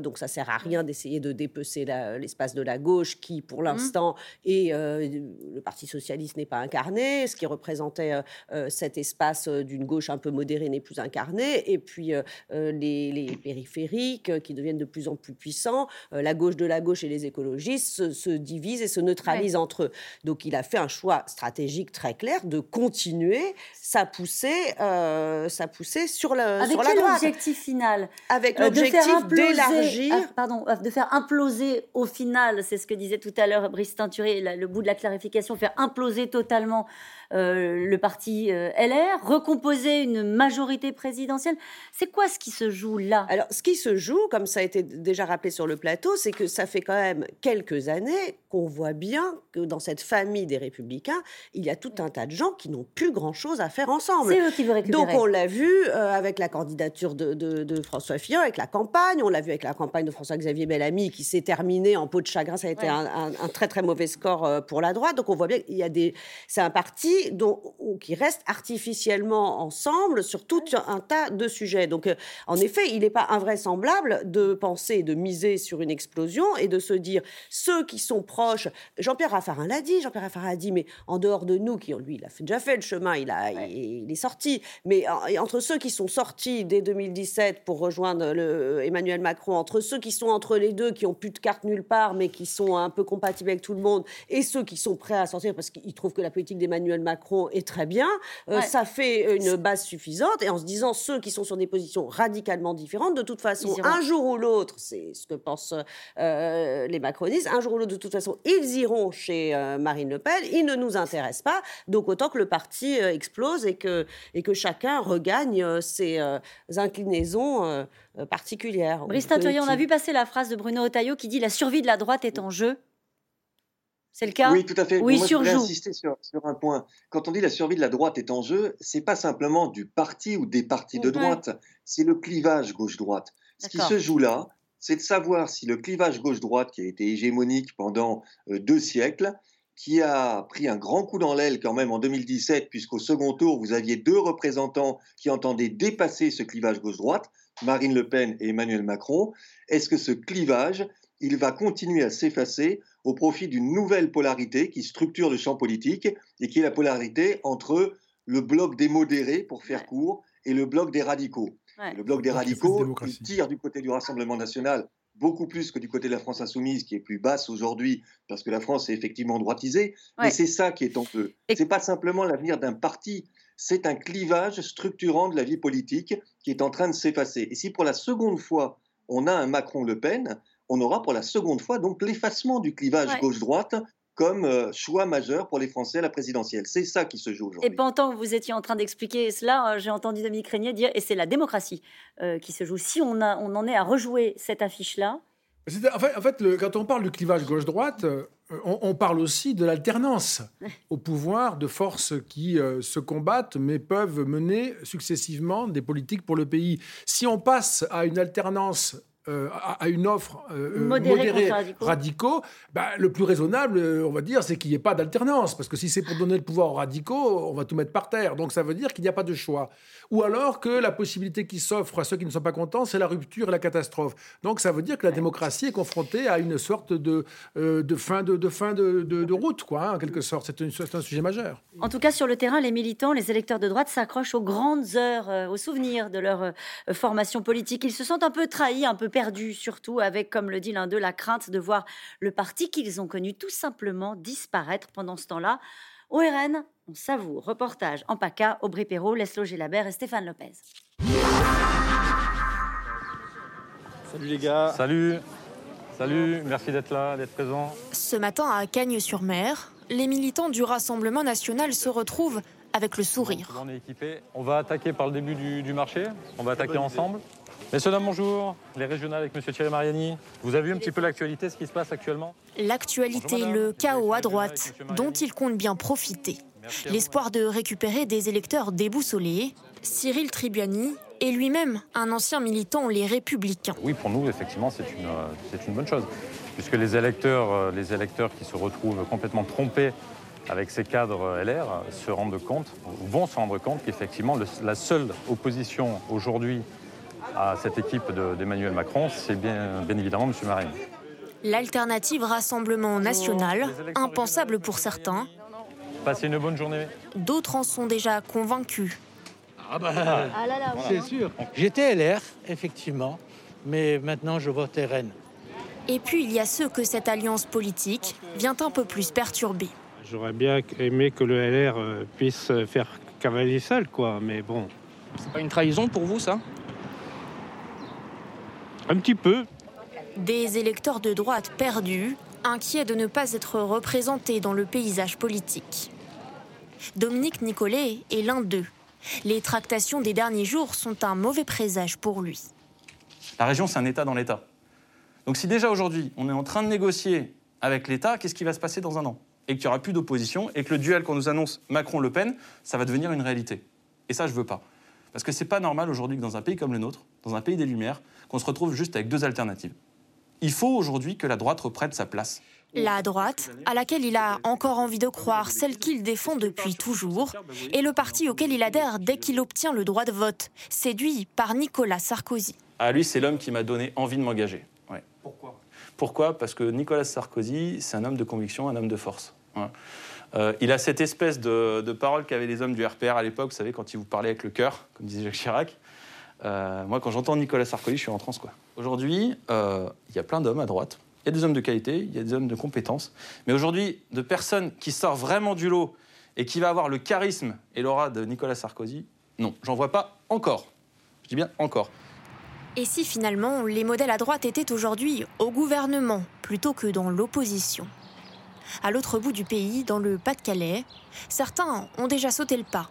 donc ça sert à rien d'essayer de dépecer l'espace de la gauche qui, pour mmh. l'instant, et le Parti socialiste n'est pas incarné, ce qui représentait cet espace euh, d'une gauche un peu modérée n'est plus incarné, et puis euh, les, périphériques qui deviennent de plus en plus puissants, la gauche de la gauche et les écologistes se, divisent et se neutralisent entre eux. Donc il a fait un choix stratégique très clair de continuer sa poussée, sa poussée sur, le, Avec sur la droite. objectif final? Avec l'objectif d'élargir. Ah, pardon, de faire imploser au final, c'est ce que disait tout à l'heure Brice Teinturier, le bout de la clarification, faire imploser totalement le parti euh, LR, recomposer une majorité présidentielle. C'est quoi ce qui se joue là? Alors, ce qui se joue, comme ça a été déjà rappelé sur le plateau, c'est que ça fait quand même quelques années qu'on voit bien que dans cette famille des républicains, il y a tout un tas de gens qui n'ont plus grand-chose à faire ensemble. C'est eux qui veulent récupérer. Donc, on l'a vu euh, avec la candidature de, François Fillon, avec la campagne, on l'a vu avec la campagne de François-Xavier Bellamy qui s'est terminée en peau de chagrin. Ça a été un, très très mauvais score euh, pour la droite. Donc, on voit bien qu'il y a des. C'est un parti dont, qui reste artificiellement ensemble sur tout un tas de sujets. Donc, euh, en effet, il n'est pas invraisemblable de penser, de miser sur une explosion et de se dire ceux qui sont proches. Jean-Pierre Raffarin l'a dit. Jean-Pierre Raffarin a dit, mais en dehors de nous, qui lui, il a déjà fait le chemin, il a, il, est sorti. Mais entre ceux qui sont sortis dès 2017 pour rejoindre le, Emmanuel Macron, entre ceux qui sont entre les deux, qui ont plus de carte nulle part, mais qui sont un peu compatibles avec tout le monde, et ceux qui sont prêts à sortir parce qu'ils trouvent que la politique d'Emmanuel Macron est très bien, ça fait une base suffisante. Et en se disant, ceux qui sont sur des positions radicalement différentes, de toute façon, un jour ou l'autre, c'est ce que pensent les macronistes, un jour ou l'autre, de toute façon, ils iront chez Marine Le Pen, ils ne nous intéressent pas. Donc autant que le parti explose et que, et que chacun regagne ses inclinaisons particulières. Brice on a vu passer la phrase de Bruno Otaillot qui dit la survie de la droite est en jeu. C'est le cas Oui, tout à fait. Oui, je voudrais insister sur, un point. Quand on dit la survie de la droite est en jeu, c'est pas simplement du parti ou des partis de droite, c'est le clivage gauche-droite. Ce qui se joue là, c'est de savoir si le clivage gauche-droite, qui a été hégémonique pendant euh, deux siècles, qui a pris un grand coup dans l'aile quand même en 2017, puisqu'au second tour, vous aviez deux représentants qui entendaient dépasser ce clivage gauche-droite, Marine Le Pen et Emmanuel Macron. Est-ce que ce clivage, il va continuer à s'effacer au profit d'une nouvelle polarité qui structure le champ politique et qui est la polarité entre le bloc des modérés, pour faire court, et le bloc des radicaux. Le bloc des radicaux, il tire du côté du Rassemblement national beaucoup plus que du côté de la France insoumise, qui est plus basse aujourd'hui, parce que la France est effectivement droitisée. Mais c'est ça qui est en jeu. Ce n'est pas simplement l'avenir d'un parti, c'est un clivage structurant de la vie politique qui est en train de s'effacer. Et si pour la seconde fois, on a un Macron-Le Pen, on aura pour la seconde fois donc l'effacement du clivage gauche-droite comme euh, choix majeur pour les Français à la présidentielle. C'est ça qui se joue aujourd'hui. Et pendant que vous étiez en train d'expliquer cela, euh, j'ai entendu Dominique Régnier dire, et c'est la démocratie euh, qui se joue. Si on, a, on en est à rejouer cette affiche-là... En fait, en fait quand on parle du clivage gauche-droite, on, parle aussi de l'alternance au pouvoir de forces qui se combattent mais peuvent mener successivement des politiques pour le pays. Si on passe à une alternance euh, à, une offre euh, euh, modérée, radicaux, bah, le plus raisonnable, on va dire, c'est qu'il n'y ait pas d'alternance. Parce que si c'est pour donner le pouvoir aux radicaux, on va tout mettre par terre. Donc ça veut dire qu'il n'y a pas de choix. Ou alors que la possibilité qui s'offre à ceux qui ne sont pas contents, c'est la rupture et la catastrophe. Donc ça veut dire que la démocratie est confrontée à une sorte de, de fin, de, de fin de, de, route, quoi, hein, en quelque sorte. C'est un sujet majeur. En tout cas, sur le terrain, les militants, les électeurs de droite s'accrochent aux grandes heures, aux souvenirs de leur formation politique. Ils se sentent un peu trahis, un peu perdus, surtout avec, comme le dit l'un d'eux, la crainte de voir le parti qu'ils ont connu tout simplement disparaître pendant ce temps-là. Au RN, on savoure. Reportage en PACA, Aubry Perrault, laisse loger Labert et Stéphane Lopez. Salut les gars. Salut. Salut, merci d'être là, d'être présent. Ce matin à Cagnes-sur-Mer, les militants du Rassemblement national se retrouvent avec le sourire. On est équipé. On va attaquer par le début du, du marché. On va attaquer ensemble. Messieurs, dames, bonjour. Les régionales avec M. Thierry Mariani. Vous avez vu un petit peu l'actualité, ce qui se passe actuellement L'actualité, le chaos à droite, dont il compte bien profiter. L'espoir de récupérer des électeurs déboussolés. Cyril Tribuani est lui-même un ancien militant Les Républicains. Oui, pour nous, effectivement, c'est une, c'est une bonne chose. Puisque les électeurs, euh, les électeurs qui se retrouvent complètement trompés avec ces cadres LR se rendent compte, vont se rendre compte qu'effectivement, la seule opposition aujourd'hui à cette équipe d'Emmanuel Macron, c'est bien, bien évidemment M. Marine. L'alternative Rassemblement National, impensable pour certains. Passez une bonne journée. D'autres en sont déjà convaincus. Ah bah, ah c'est sûr. J'étais LR, effectivement, mais maintenant je vote RN. Et puis il y a ceux que cette alliance politique vient un peu plus perturber. J'aurais bien aimé que le LR euh, puisse faire cavalier seul, quoi, mais bon. C'est pas une trahison pour vous, ça? Un petit peu. Des électeurs de droite perdus, inquiets de ne pas être représentés dans le paysage politique. Dominique Nicolet est l'un d'eux. Les tractations des derniers jours sont un mauvais présage pour lui. La région, c'est un État dans l'État. Donc si déjà aujourd'hui, on est en train de négocier avec l'État, qu'est-ce qui va se passer dans un an? Et qu'il n'y aura plus d'opposition, et que le duel qu'on nous annonce Macron-Le Pen, ça va devenir une réalité. Et ça, je veux pas. Parce que c'est pas normal aujourd'hui que dans un pays comme le nôtre, dans un pays des Lumières, qu'on se retrouve juste avec deux alternatives. Il faut aujourd'hui que la droite reprenne sa place. La droite, à laquelle il a encore envie de croire, celle qu'il défend depuis toujours, et le parti auquel il adhère dès qu'il obtient le droit de vote, séduit par Nicolas Sarkozy. Ah, lui, c'est l'homme qui m'a donné envie de m'engager. Pourquoi? Pourquoi? Parce que Nicolas Sarkozy, c'est un homme de conviction, un homme de force. Euh, il a cette espèce de, de parole qu'avaient les hommes du RPR à l'époque, vous savez, quand ils vous parlaient avec le cœur, comme disait Jacques Chirac. Euh, moi, quand j'entends Nicolas Sarkozy, je suis en transe. Quoi. Aujourd'hui, euh, il y a plein d'hommes à droite. Il y a des hommes de qualité, il y a des hommes de compétences. Mais aujourd'hui, de personnes qui sortent vraiment du lot et qui va avoir le charisme et l'aura de Nicolas Sarkozy, non, j'en vois pas encore. Je dis bien encore. Et si finalement les modèles à droite étaient aujourd'hui au gouvernement plutôt que dans l'opposition? À l'autre bout du pays, dans le Pas-de-Calais, certains ont déjà sauté le pas.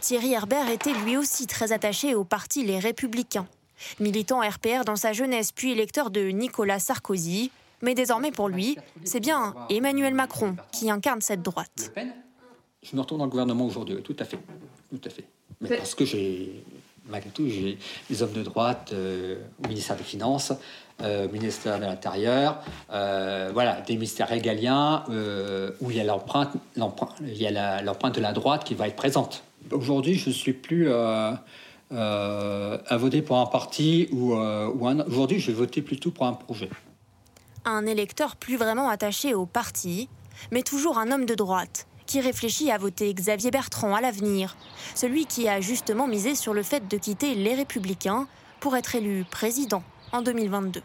Thierry Herbert était lui aussi très attaché au parti Les Républicains. Militant RPR dans sa jeunesse, puis électeur de Nicolas Sarkozy. Mais désormais pour lui, c'est bien Emmanuel Macron qui incarne cette droite. Je me retrouve dans le gouvernement aujourd'hui, tout à fait. Tout à fait. Mais parce que j'ai, malgré tout, j'ai des hommes de droite euh, au ministère des Finances, euh, au ministère de l'Intérieur, euh, voilà, des ministères régaliens où il y a l'empreinte, il y a l'empreinte de la droite qui va être présente. Aujourd'hui, je ne suis plus à voter pour un parti ou, ou un. Aujourd'hui, je vais voter plutôt pour un projet. Un électeur plus vraiment attaché au parti, mais toujours un homme de droite qui réfléchit à voter Xavier Bertrand à l'avenir, celui qui a justement misé sur le fait de quitter les Républicains pour être élu président en 2022.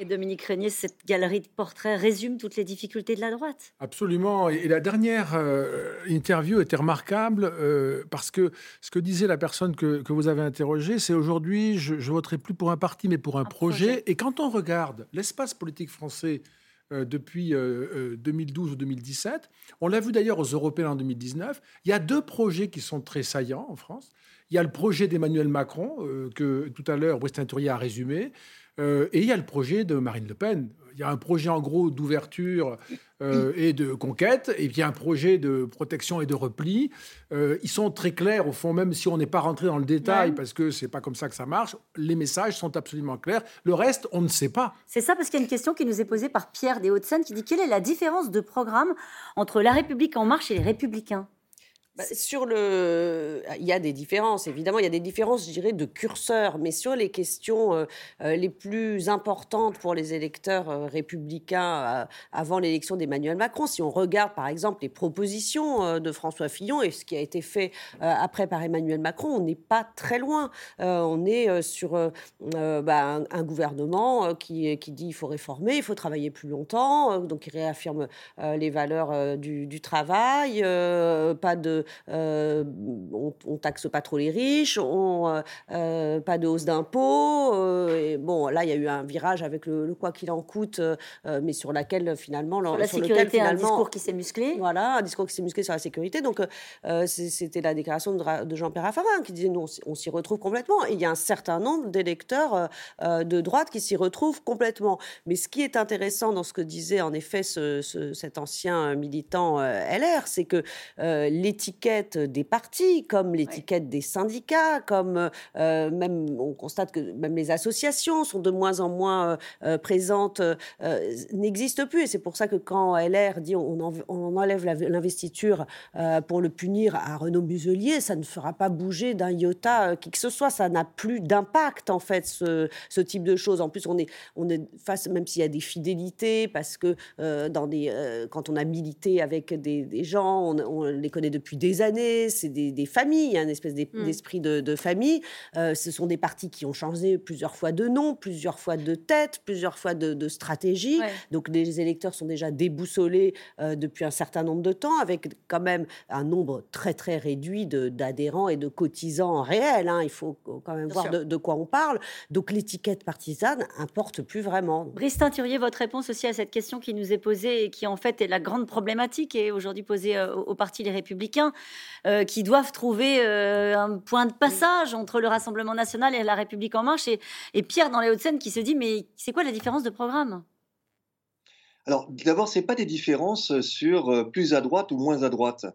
Et Dominique Régnier, cette galerie de portraits résume toutes les difficultés de la droite. Absolument. Et la dernière euh, interview était remarquable euh, parce que ce que disait la personne que, vous avez interrogée, c'est aujourd'hui, je ne voterai plus pour un parti, mais pour un, projet. Et quand on regarde l'espace politique français euh, depuis 2012 ou 2017. On l'a vu d'ailleurs aux Européens en 2019. Il y a deux projets qui sont très saillants en France. Il y a le projet d'Emmanuel Macron, que tout à l'heure Brice Tourier a résumé, et il y a le projet de Marine Le Pen il y a un projet en gros d'ouverture euh, et de conquête, et puis un projet de protection et de repli. Euh, ils sont très clairs, au fond, même si on n'est pas rentré dans le détail, parce que c'est pas comme ça que ça marche, les messages sont absolument clairs. Le reste, on ne sait pas. C'est ça, parce qu'il y a une question qui nous est posée par Pierre des Hauts-de-Seine, qui dit quelle est la différence de programme entre La République en marche et les Républicains? Bah, sur le, il y a des différences, évidemment, il y a des différences, je dirais, de curseur, mais sur les questions euh, euh, les plus importantes pour les électeurs euh, républicains avant l'élection d'Emmanuel Macron, si on regarde par exemple les propositions de François Fillon et ce qui a été fait après par Emmanuel Macron, on n'est pas très loin. on est sur bah, un, gouvernement qui, qui dit il faut réformer, il faut travailler plus longtemps, donc il réaffirme les valeurs du, du, travail, pas de euh, on, on, taxe pas trop les riches, on, euh, euh, pas de hausse d'impôts. et bon, là, il y a eu un virage avec le, quoi qu'il en coûte, mais sur laquelle finalement, sur la sécurité, un discours qui s'est musclé. Voilà, un discours qui s'est musclé sur la sécurité. Donc, c'était la déclaration de, Jean-Pierre Raffarin qui disait nous, on, s'y retrouve complètement. Et il y a un certain nombre d'électeurs de droite qui s'y retrouvent complètement. Mais ce qui est intéressant dans ce que disait en effet cet ancien militant LR, c'est que l'éthique l'étiquette des partis, comme l'étiquette des syndicats, comme euh, même on constate que même les associations sont de moins en moins euh, euh, présentes, n'existent plus. Et c'est pour ça que quand LR dit on, on enlève l'investiture pour le punir à Renaud Muselier, ça ne fera pas bouger d'un iota qui que ce soit. Ça n'a plus d'impact en fait ce, ce, type de choses. En plus, on est on est face, même s'il y a des fidélités, parce que dans des quand on a milité avec des, des gens, on, on les connaît depuis des années, c'est des, familles, un espèce mmh. d'esprit de, famille. Euh, ce sont des partis qui ont changé plusieurs fois de nom, plusieurs fois de tête, plusieurs fois de, stratégie. Donc les électeurs sont déjà déboussolés euh, depuis un certain nombre de temps, avec quand même un nombre très très réduit d'adhérents et de cotisants réels. Hein. Il faut quand même voir de, quoi on parle. Donc l'étiquette partisane importe plus vraiment. Brice Thurier, votre réponse aussi à cette question qui nous est posée et qui en fait est la grande problématique et aujourd'hui posée euh, au parti Les Républicains. Euh, qui doivent trouver euh, un point de passage entre le Rassemblement national et la République en marche. Et, Pierre, dans les Hauts-de-Seine, qui se dit, mais c'est quoi la différence de programme? Alors, d'abord, ce n'est pas des différences sur euh, plus à droite ou moins à droite.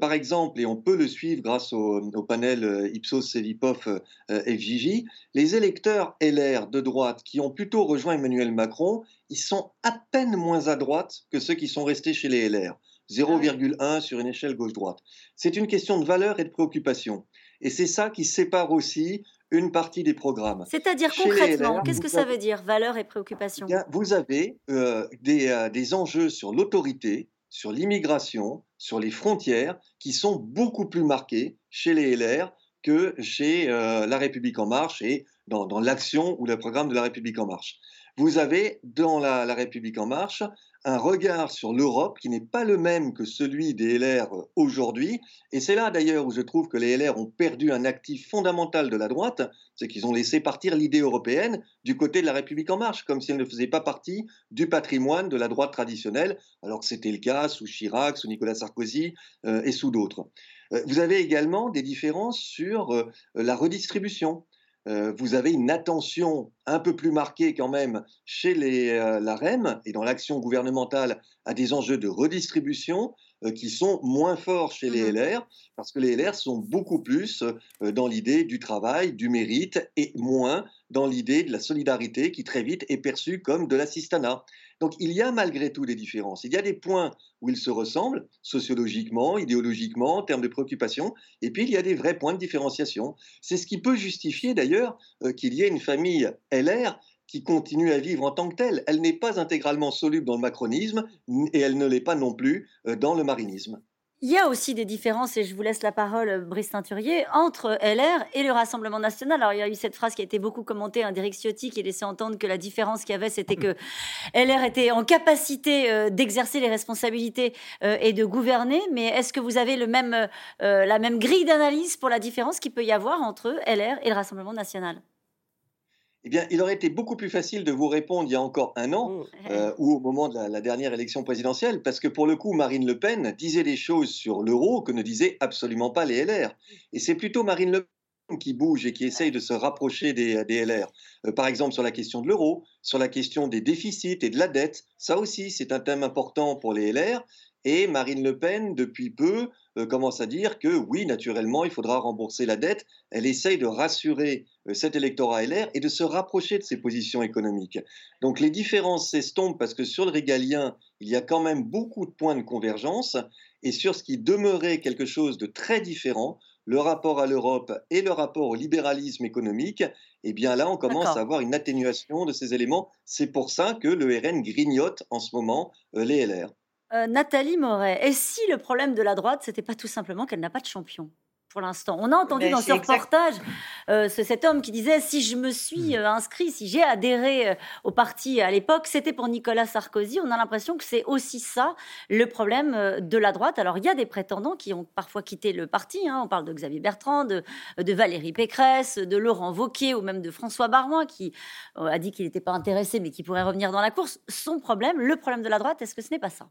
par exemple, et on peut le suivre grâce au, panel Ipsos, Sevipov, FJJ, les électeurs LR de droite qui ont plutôt rejoint Emmanuel Macron, ils sont à peine moins à droite que ceux qui sont restés chez les LR. 0,1 ah sur une échelle gauche-droite. C'est une question de valeur et de préoccupation. Et c'est ça qui sépare aussi une partie des programmes. C'est-à-dire concrètement, qu'est-ce que ça veut dire, valeur et préoccupation Vous avez euh, des, euh, des enjeux sur l'autorité, sur l'immigration, sur les frontières, qui sont beaucoup plus marqués chez les LR que chez euh, La République en marche et dans, dans l'action ou le programme de La République en marche. Vous avez dans la, République en marche un regard sur l'Europe qui n'est pas le même que celui des LR aujourd'hui. Et c'est là d'ailleurs où je trouve que les LR ont perdu un actif fondamental de la droite, c'est qu'ils ont laissé partir l'idée européenne du côté de la République en marche, comme si elle ne faisait pas partie du patrimoine de la droite traditionnelle, alors que c'était le cas sous Chirac, sous Nicolas Sarkozy euh, et sous d'autres. Euh, vous avez également des différences sur euh, la redistribution. Euh, vous avez une attention un peu plus marquée quand même chez les, la REM et dans l'action gouvernementale à des enjeux de redistribution qui sont moins forts chez les mmh LR, parce que les LR sont beaucoup plus dans l'idée du travail, du mérite, et moins dans l'idée de la solidarité qui très vite est perçue comme de l'assistanat. Donc il y a malgré tout des différences. Il y a des points où ils se ressemblent, sociologiquement, idéologiquement, en termes de préoccupation, et puis il y a des vrais points de différenciation. C'est ce qui peut justifier d'ailleurs euh, qu'il y ait une famille LR qui continue à vivre en tant que telle. Elle n'est pas intégralement soluble dans le macronisme et elle ne l'est pas non plus euh, dans le marinisme. Il y a aussi des différences, et je vous laisse la parole, Brice Teinturier, entre LR et le Rassemblement national. Alors, il y a eu cette phrase qui a été beaucoup commentée, un d'Éric Ciotti, qui laissait entendre que la différence qu'il y avait, c'était que LR était en capacité euh, d'exercer les responsabilités euh, et de gouverner. Mais est-ce que vous avez le même, euh, la même grille d'analyse pour la différence qu'il peut y avoir entre LR et le Rassemblement national? Eh bien, il aurait été beaucoup plus facile de vous répondre il y a encore un an mmh. euh, ou au moment de la, dernière élection présidentielle, parce que pour le coup, Marine Le Pen disait des choses sur l'euro que ne disaient absolument pas les LR. Et c'est plutôt Marine Le Pen qui bouge et qui essaye de se rapprocher des, LR. Euh, par exemple, sur la question de l'euro, sur la question des déficits et de la dette, ça aussi, c'est un thème important pour les LR. Et Marine Le Pen, depuis peu, euh, commence à dire que oui, naturellement, il faudra rembourser la dette. Elle essaye de rassurer euh, cet électorat LR et de se rapprocher de ses positions économiques. Donc les différences s'estompent parce que sur le régalien, il y a quand même beaucoup de points de convergence. Et sur ce qui demeurait quelque chose de très différent, le rapport à l'Europe et le rapport au libéralisme économique, eh bien là, on commence à avoir une atténuation de ces éléments. C'est pour ça que le RN grignote en ce moment euh, les LR. Euh, Nathalie Moret, et si le problème de la droite, c'était pas tout simplement qu'elle n'a pas de champion pour l'instant? On a entendu dans ce reportage euh, cet homme qui disait si je me suis hmm. euh, inscrit, si j'ai adhéré au parti à l'époque, c'était pour Nicolas Sarkozy. On a l'impression que c'est aussi ça le problème de la droite. Alors il y a des prétendants qui ont parfois quitté le parti. Hein. On parle de Xavier Bertrand, de, de, Valérie Pécresse, de Laurent Wauquiez ou même de François Barouin qui a dit qu'il n'était pas intéressé mais qui pourrait revenir dans la course. Son problème, le problème de la droite, est-ce que ce n'est pas ça?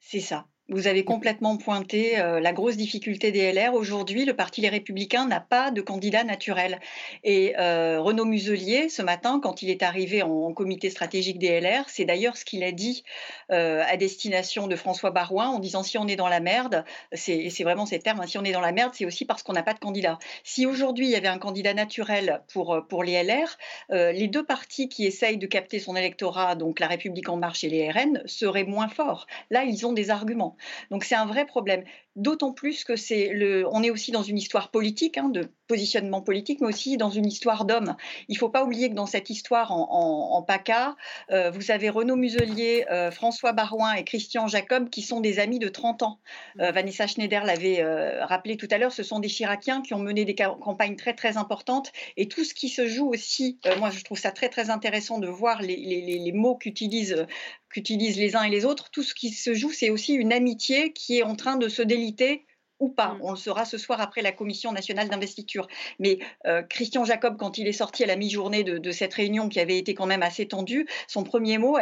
C'est ça. Vous avez complètement pointé euh, la grosse difficulté des LR. Aujourd'hui, le Parti Les Républicains n'a pas de candidat naturel. Et euh, Renaud Muselier, ce matin, quand il est arrivé en, comité stratégique des LR, c'est d'ailleurs ce qu'il a dit euh, à destination de François Barouin en disant si on est dans la merde, c'est vraiment ces termes, hein, si on est dans la merde, c'est aussi parce qu'on n'a pas de candidat. Si aujourd'hui il y avait un candidat naturel pour, pour les LR, les deux partis qui essayent de capter son électorat, donc la République en marche et les RN, seraient moins forts. Là, ils ont des arguments. Donc c'est un vrai problème. D'autant plus que c'est le, on est aussi dans une histoire politique, hein, de positionnement politique, mais aussi dans une histoire d'hommes. Il ne faut pas oublier que dans cette histoire en, PACA, euh, vous avez Renaud Muselier, euh, François Barouin et Christian Jacob qui sont des amis de 30 ans. Euh, Vanessa Schneider l'avait rappelé tout à l'heure, ce sont des Chiraciens qui ont mené des campagnes très très importantes et tout ce qui se joue aussi, moi je trouve ça très très intéressant de voir les, les mots qu'utilisent qu'utilisent les uns et les autres, tout ce qui se joue, c'est aussi une amitié qui est en train de se déliter ou pas. Mm. On le saura ce soir après la commission nationale d'investiture. Mais euh, Christian Jacob, quand il est sorti à la mi-journée de, cette réunion qui avait été quand même assez tendue, son premier mot,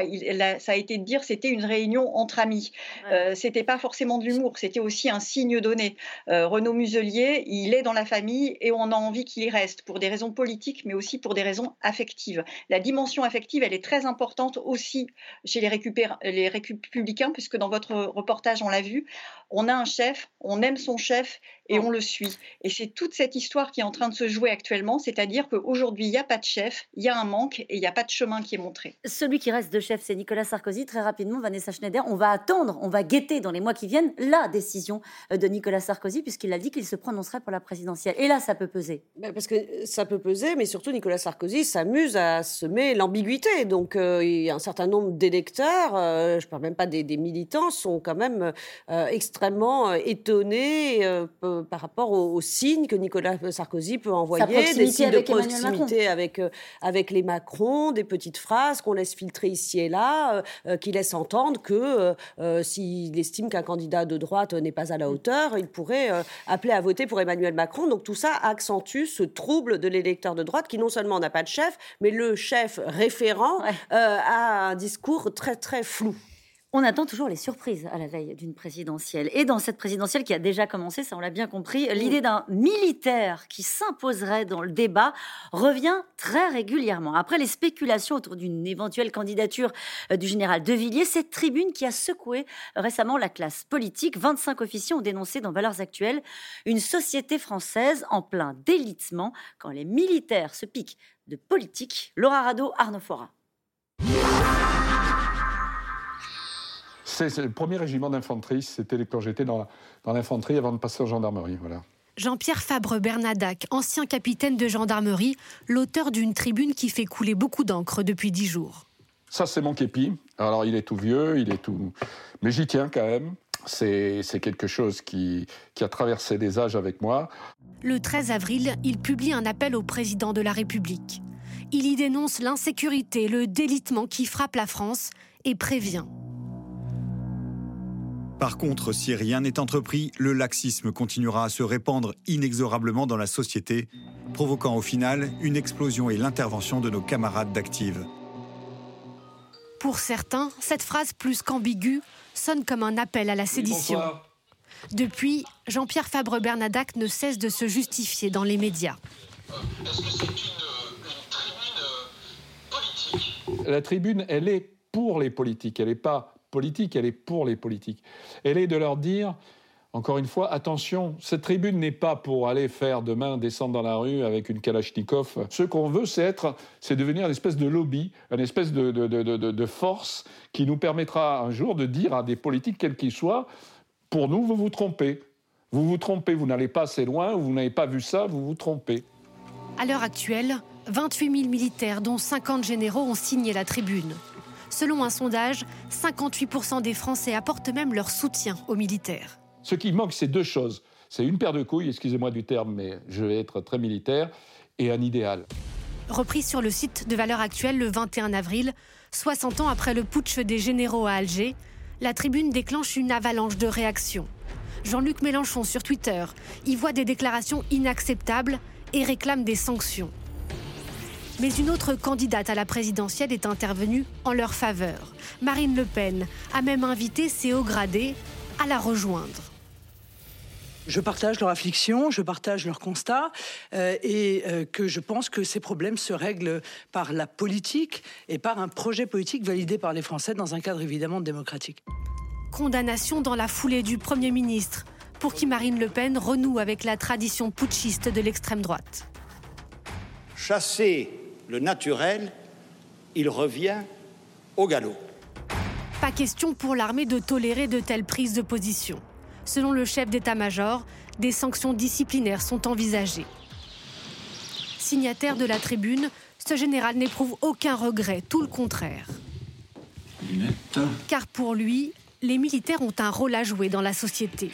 ça a été de dire c'était une réunion entre amis. Euh, c'était pas forcément de l'humour, c'était aussi un signe donné. Euh, Renaud Muselier, il est dans la famille et on a envie qu'il y reste pour des raisons politiques, mais aussi pour des raisons affectives. La dimension affective, elle est très importante aussi chez les, les républicains, puisque dans votre reportage, on l'a vu, on a un chef, on aime son chef et on le suit. Et c'est toute cette histoire qui est en train de se jouer actuellement, c'est-à-dire qu'aujourd'hui, il n'y a pas de chef, il y a un manque et il n'y a pas de chemin qui est montré. Celui qui reste de chef, c'est Nicolas Sarkozy. Très rapidement, Vanessa Schneider, on va attendre, on va guetter dans les mois qui viennent la décision euh, de Nicolas Sarkozy, puisqu'il a dit qu'il se prononcerait pour la présidentielle. Et là, ça peut peser. Ben, parce que ça peut peser, mais surtout, Nicolas Sarkozy s'amuse à semer l'ambiguïté. Donc, euh, il y a un certain nombre d'électeurs, euh, je ne parle même pas des, militants, sont quand même extrêmement étonnés et par rapport aux, signes que Nicolas Sarkozy peut envoyer, des signes de proximité avec, avec les Macron, des petites phrases qu'on laisse filtrer ici et là, qui laissent entendre que s'il estime qu'un candidat de droite n'est pas à la hauteur, il pourrait appeler à voter pour Emmanuel Macron. Donc tout ça accentue ce trouble de l'électeur de droite qui non seulement n'a pas de chef, mais le chef référent a un discours très très flou. On attend toujours les surprises à la veille d'une présidentielle. Et dans cette présidentielle qui a déjà commencé, ça on l'a bien compris, l'idée d'un militaire qui s'imposerait dans le débat revient très régulièrement. Après les spéculations autour d'une éventuelle candidature euh, du général De Villiers, cette tribune qui a secoué récemment la classe politique, 25 officiers ont dénoncé dans Valeurs Actuelles une société française en plein délitement quand les militaires se piquent de politique. Laura Rado, Arnaud Fora. C'est le premier régiment d'infanterie. C'était quand j'étais dans, dans l'infanterie avant de passer en gendarmerie. Voilà. Jean-Pierre Fabre-Bernadac, ancien capitaine de gendarmerie, l'auteur d'une tribune qui fait couler beaucoup d'encre depuis dix jours. Ça, c'est mon képi. Alors, il est tout vieux, il est tout. Mais j'y tiens quand même. C'est quelque chose qui, qui a traversé des âges avec moi. Le 13 avril, il publie un appel au président de la République. Il y dénonce l'insécurité, le délitement qui frappe la France et prévient par contre, si rien n'est entrepris, le laxisme continuera à se répandre inexorablement dans la société, provoquant au final une explosion et l'intervention de nos camarades d'Active. Pour certains, cette phrase plus qu'ambiguë sonne comme un appel à la sédition. Depuis, Jean-Pierre Fabre-Bernadac ne cesse de se justifier dans les médias. Est-ce que c'est une, tribune politique? La tribune, elle est pour les politiques, elle n'est pas politique, elle est pour les politiques. Elle est de leur dire, encore une fois, attention, cette tribune n'est pas pour aller faire demain descendre dans la rue avec une Kalachnikov. Ce qu'on veut, c'est être, c'est devenir une espèce de lobby, une espèce de, de, de, force qui nous permettra un jour de dire à des politiques, quels qu'ils soient, pour nous, vous vous trompez. Vous vous trompez, vous n'allez pas assez loin, vous n'avez pas vu ça, vous vous trompez. À l'heure actuelle, 28 000 militaires, dont 50 généraux, ont signé la tribune. Selon un sondage, 58% des Français apportent même leur soutien aux militaires. Ce qui manque, c'est deux choses. C'est une paire de couilles, excusez-moi du terme, mais je vais être très militaire, et un idéal. Repris sur le site de Valeurs Actuelles le 21 avril, 60 ans après le putsch des généraux à Alger, la tribune déclenche une avalanche de réactions. Jean-Luc Mélenchon sur Twitter y voit des déclarations inacceptables et réclame des sanctions. Mais une autre candidate à la présidentielle est intervenue en leur faveur. Marine Le Pen a même invité ses hauts gradés à la rejoindre. Je partage leur affliction, je partage leur constat, euh, et euh, que je pense que ces problèmes se règlent par la politique et par un projet politique validé par les Français dans un cadre évidemment démocratique. Condamnation dans la foulée du Premier ministre, pour qui Marine Le Pen renoue avec la tradition putschiste de l'extrême droite. Chasser le naturel, il revient au galop. Pas question pour l'armée de tolérer de telles prises de position. Selon le chef d'état-major, des sanctions disciplinaires sont envisagées. Signataire de la tribune, ce général n'éprouve aucun regret, tout le contraire. Car pour lui, les militaires ont un rôle à jouer dans la société.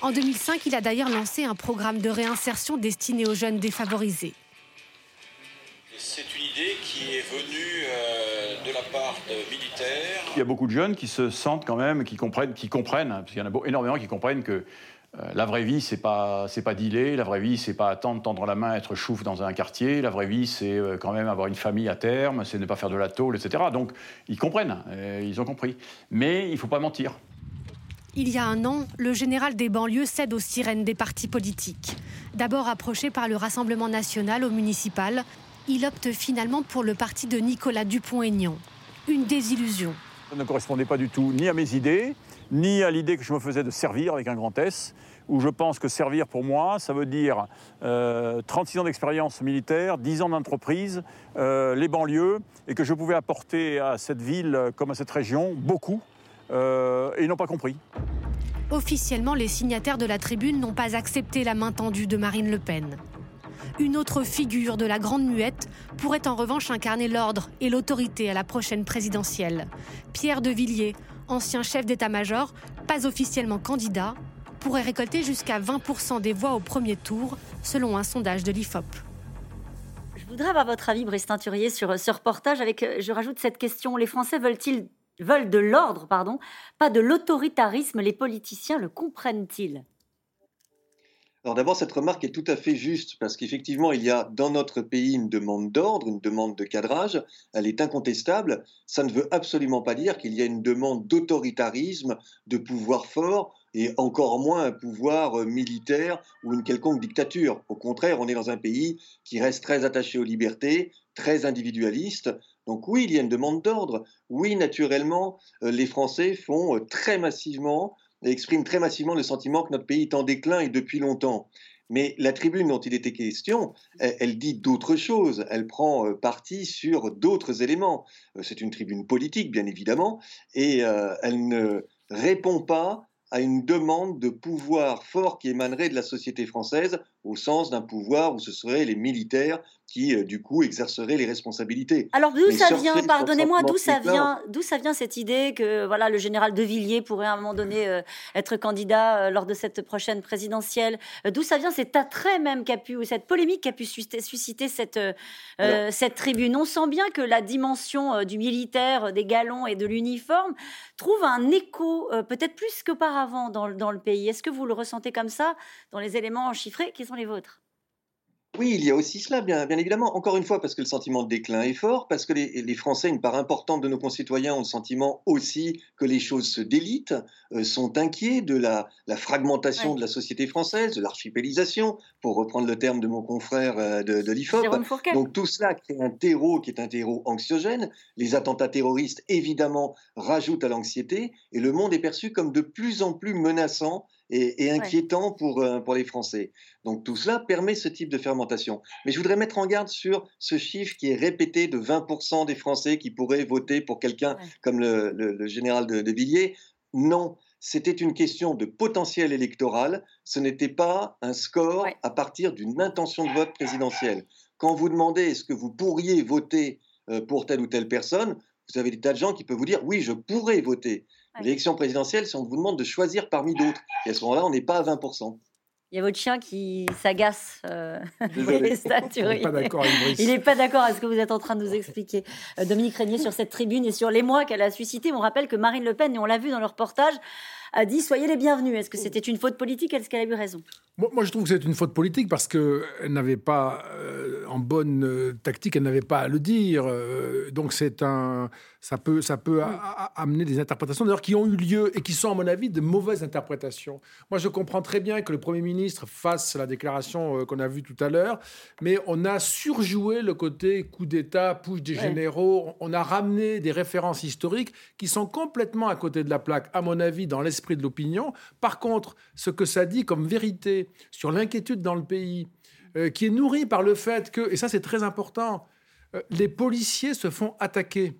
En 2005, il a d'ailleurs lancé un programme de réinsertion destiné aux jeunes défavorisés. C'est une idée qui est venue euh, de la part de militaires. Il y a beaucoup de jeunes qui se sentent quand même, qui comprennent, qui comprennent parce qu'il y en a énormément qui comprennent que euh, la vraie vie, c'est pas, c'est pas dealer. La vraie vie, c'est pas attendre, tendre la main, être chouf dans un quartier. La vraie vie, c'est euh, quand même avoir une famille à terme, c'est ne pas faire de la tôle, etc. Donc, ils comprennent, ils ont compris. Mais il faut pas mentir. Il y a un an, le général des banlieues cède aux sirènes des partis politiques. D'abord approché par le Rassemblement national au municipal, il opte finalement pour le parti de Nicolas Dupont-Aignan. Une désillusion. Ça ne correspondait pas du tout ni à mes idées, ni à l'idée que je me faisais de servir avec un grand S, où je pense que servir pour moi, ça veut dire 36 euh, ans d'expérience militaire, 10 ans d'entreprise, euh, les banlieues, et que je pouvais apporter à cette ville comme à cette région beaucoup, euh, et ils n'ont pas compris. Officiellement, les signataires de la tribune n'ont pas accepté la main tendue de Marine Le Pen. Une autre figure de la Grande Muette pourrait en revanche incarner l'ordre et l'autorité à la prochaine présidentielle. Pierre de Villiers, ancien chef d'état-major, pas officiellement candidat, pourrait récolter jusqu'à 20% des voix au premier tour, selon un sondage de l'IFOP. Je voudrais avoir votre avis, Brice Teinturier, sur ce reportage avec, euh, je rajoute cette question, les Français veulent-ils veulent de l'ordre, pardon, pas de l'autoritarisme? Les politiciens le comprennent-ils? Alors d'abord, cette remarque est tout à fait juste parce qu'effectivement, il y a dans notre pays une demande d'ordre, une demande de cadrage, elle est incontestable. Ça ne veut absolument pas dire qu'il y a une demande d'autoritarisme, de pouvoir fort et encore moins un pouvoir euh, militaire ou une quelconque dictature. Au contraire, on est dans un pays qui reste très attaché aux libertés, très individualiste. Donc oui, il y a une demande d'ordre. Oui, naturellement, euh, les Français font euh, très massivement exprime très massivement le sentiment que notre pays est en déclin et depuis longtemps. Mais la tribune dont il était question, elle, dit d'autres choses, elle prend euh, parti sur d'autres éléments. Euh, c'est une tribune politique, bien évidemment, et euh, elle ne répond pas à une demande de pouvoir fort qui émanerait de la société française, au sens d'un pouvoir où ce seraient les militaires qui, euh, du coup, exerceraient les responsabilités. Alors d'où ça vient, pardonnez-moi, d'où ça vient, d'où ça vient cette idée que voilà le général de Villiers pourrait à un moment donné euh, être candidat euh, lors de cette prochaine présidentielle? D'où ça vient cet attrait même qu'a pu, ou cette polémique qu'a pu susciter cette, cette tribune? On sent bien que la dimension du militaire, des galons et de l'uniforme trouve un écho, peut-être plus qu'auparavant dans, dans le pays. Est-ce que vous le ressentez comme ça dans les éléments chiffrés qui sont les vôtres? Oui, il y a aussi cela, bien, bien, évidemment. Encore une fois, parce que le sentiment de déclin est fort, parce que les, Français, une part importante de nos concitoyens, ont le sentiment aussi que les choses se délitent, euh, sont inquiets de la, fragmentation de la société française, de l'archipélisation, pour reprendre le terme de mon confrère euh, de, de l'IFOP. Donc tout cela crée un terreau qui est un terreau anxiogène. Les attentats terroristes, évidemment, rajoutent à l'anxiété, et le monde est perçu comme de plus en plus menaçant et, inquiétant pour, euh, pour les Français. Donc tout cela permet ce type de fermentation. Mais je voudrais mettre en garde sur ce chiffre qui est répété de 20% des Français qui pourraient voter pour quelqu'un comme le, le, général de, de Villiers. Non, c'était une question de potentiel électoral, ce n'était pas un score à partir d'une intention de vote présidentielle. Quand vous demandez est-ce que vous pourriez voter euh, pour telle ou telle personne, vous avez des tas de gens qui peuvent vous dire oui, je pourrais voter. L'élection présidentielle, c'est on vous demande de choisir parmi d'autres. Et à ce moment-là, on n'est pas à 20%. Il y a votre chien qui s'agace. Euh, il n'est pas d'accord Il n'est pas d'accord avec ce que vous êtes en train de nous expliquer. Euh, Dominique Régnier, sur cette tribune et sur l'émoi qu'elle a suscité, on rappelle que Marine Le Pen, et on l'a vu dans le reportage, a dit Soyez les bienvenus. Est-ce que c'était une faute politique? Est-ce qu'elle a eu raison? Moi, je trouve que c'est une faute politique parce qu'elle n'avait pas, euh, en bonne euh, tactique, elle n'avait pas à le dire. Euh, donc, c'est un, ça peut, ça peut amener des interprétations, d'ailleurs, qui ont eu lieu et qui sont, à mon avis, de mauvaises interprétations. Moi, je comprends très bien que le Premier ministre fasse la déclaration qu'on a vue tout à l'heure, mais on a surjoué le côté coup d'État, push des généraux. On a ramené des références historiques qui sont complètement à côté de la plaque, à mon avis, dans l'esprit de l'opinion. Par contre, ce que ça dit comme vérité sur l'inquiétude dans le pays, euh, qui est nourrie par le fait que, et ça c'est très important, euh, les policiers se font attaquer.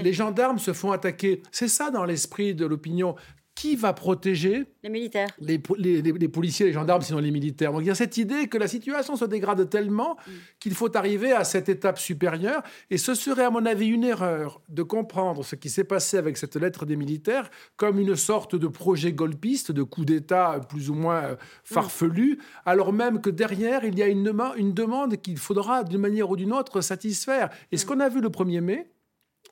Les gendarmes se font attaquer. C'est ça dans l'esprit de l'opinion qui va protéger les militaires les, les, policiers, les gendarmes, sinon les militaires. Donc il y a cette idée que la situation se dégrade tellement mm. qu'il faut arriver à cette étape supérieure. Et ce serait, à mon avis, une erreur de comprendre ce qui s'est passé avec cette lettre des militaires comme une sorte de projet golpiste, de coup d'État plus ou moins euh, farfelu, alors même que derrière, il y a une, une demande qu'il faudra, d'une manière ou d'une autre, satisfaire. Et ce mm. qu'on a vu le 1er mai,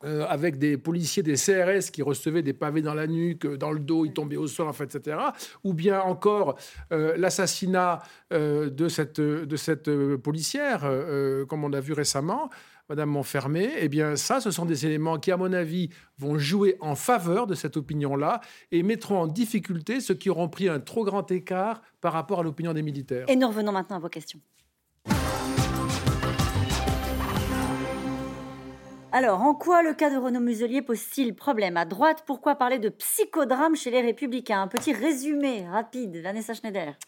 euh, avec des policiers des CRS qui recevaient des pavés dans la nuque, dans le dos, ils tombaient au sol, en fait, etc. Ou bien encore euh, l'assassinat euh, de cette, policière, comme on a vu récemment, Madame Montfermé. Eh bien, ça, ce sont des éléments qui, à mon avis, vont jouer en faveur de cette opinion-là et mettront en difficulté ceux qui auront pris un trop grand écart par rapport à l'opinion des militaires. Et nous revenons maintenant à vos questions. Alors, en quoi le cas de Renaud Muselier pose-t-il problème? À droite, pourquoi parler de psychodrame chez les Républicains? Un petit résumé rapide, Vanessa Schneider.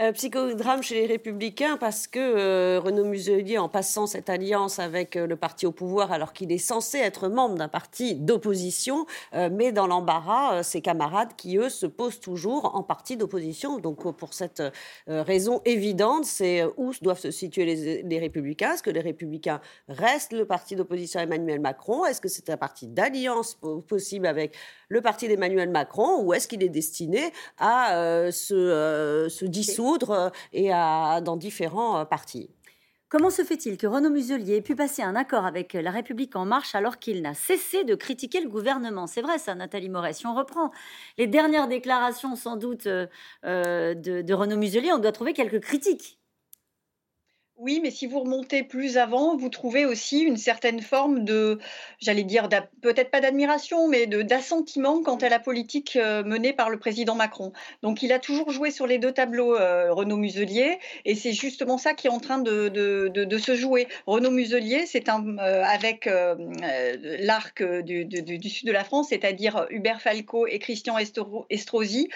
Euh, psychodrame chez les Républicains parce que euh, Renaud Muselier, en passant cette alliance avec euh, le parti au pouvoir, alors qu'il est censé être membre d'un parti d'opposition, met dans l'embarras ses camarades qui, eux, se posent toujours en parti d'opposition. Donc, pour cette raison évidente, c'est où doivent se situer les, Républicains? Est-ce que les Républicains restent le parti d'opposition à Emmanuel Macron? Est-ce que c'est un parti d'alliance possible avec le parti d'Emmanuel Macron? Ou est-ce qu'il est destiné à se dissoudre euh, et dans différents euh, partis. Comment se fait-il que Renaud Muselier ait pu passer un accord avec La République en marche alors qu'il n'a cessé de critiquer le gouvernement? C'est vrai ça, Nathalie Moret. Si on reprend les dernières déclarations sans doute euh, de, de Renaud Muselier, on doit trouver quelques critiques oui, mais si vous remontez plus avant, vous trouvez aussi une certaine forme de, j'allais dire, peut-être pas d'admiration, mais d'assentiment quant à la politique euh, menée par le président Macron. Donc, il a toujours joué sur les deux tableaux, euh, Renaud Muselier, et c'est justement ça qui est en train de, de, de, se jouer. Renaud Muselier, c'est un euh, avec l'arc du, du, sud de la France, c'est-à-dire Hubert Falco et Christian Estrosi,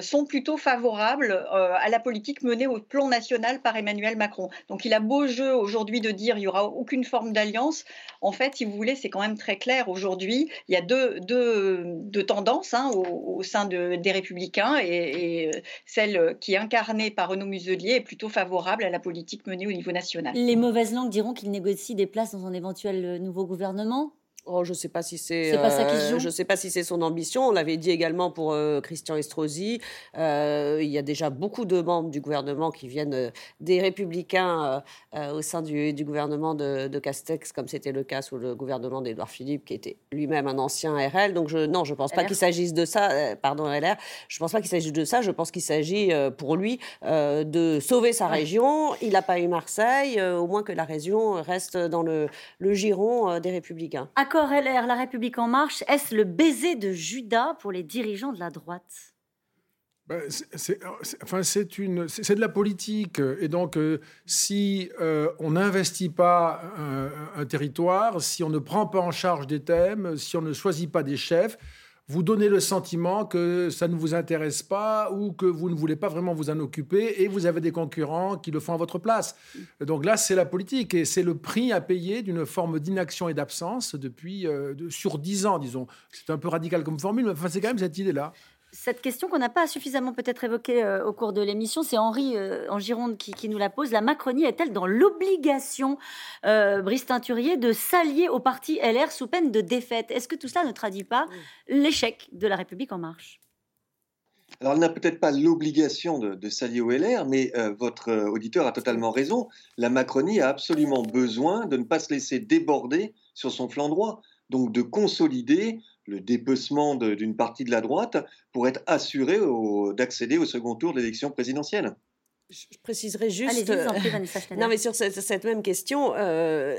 sont plutôt favorables à la politique menée au plan national par Emmanuel Macron. Donc il a beau jeu aujourd'hui de dire il n'y aura aucune forme d'alliance. En fait, si vous voulez, c'est quand même très clair aujourd'hui. Il y a deux, deux, tendances hein, au, sein des Républicains et, celle qui est incarnée par Renaud Muselier est plutôt favorable à la politique menée au niveau national. Les mauvaises langues diront qu'il négocie des places dans un éventuel nouveau gouvernement Oh, je ne sais pas si c'est. Euh, je sais pas si c'est son ambition. On l'avait dit également pour euh, Christian Estrosi. Euh, il y a déjà beaucoup de membres du gouvernement qui viennent des Républicains au sein du, gouvernement de, Castex, comme c'était le cas sous le gouvernement d'Édouard Philippe, qui était lui-même un ancien RL. Donc je, non, je pense pas qu'il s'agisse de ça. pardon, LR. Je pense pas qu'il s'agisse de ça. Je pense qu'il s'agit pour lui de sauver sa région. Il n'a pas eu Marseille. au moins que la région reste dans le, le giron des Républicains. LR, La République en marche, est-ce le baiser de Judas pour les dirigeants de la droite? Ben, c'est, enfin, de la politique. Et donc, euh, si euh, on n'investit pas un, territoire, si on ne prend pas en charge des thèmes, si on ne choisit pas des chefs, vous donnez le sentiment que ça ne vous intéresse pas ou que vous ne voulez pas vraiment vous en occuper et vous avez des concurrents qui le font à votre place. Donc là, c'est la politique et c'est le prix à payer d'une forme d'inaction et d'absence depuis euh, sur dix ans, disons. C'est un peu radical comme formule, mais c'est quand même cette idée-là cette question qu'on n'a pas suffisamment peut-être évoquée euh, au cours de l'émission, c'est Henri euh, en Gironde qui, nous la pose. La Macronie est-elle dans l'obligation, euh, Brice Teinturier, de s'allier au parti LR sous peine de défaite? Est-ce que tout cela ne traduit pas l'échec de la République en marche? Alors, elle n'a peut-être pas l'obligation de, s'allier au LR, mais votre auditeur a totalement raison. La Macronie a absolument besoin de ne pas se laisser déborder sur son flanc droit, donc de consolider le dépecement d'une partie de la droite pour être assuré d'accéder au second tour de l'élection présidentielle. Je préciserai juste. non, mais sur cette, même question, euh,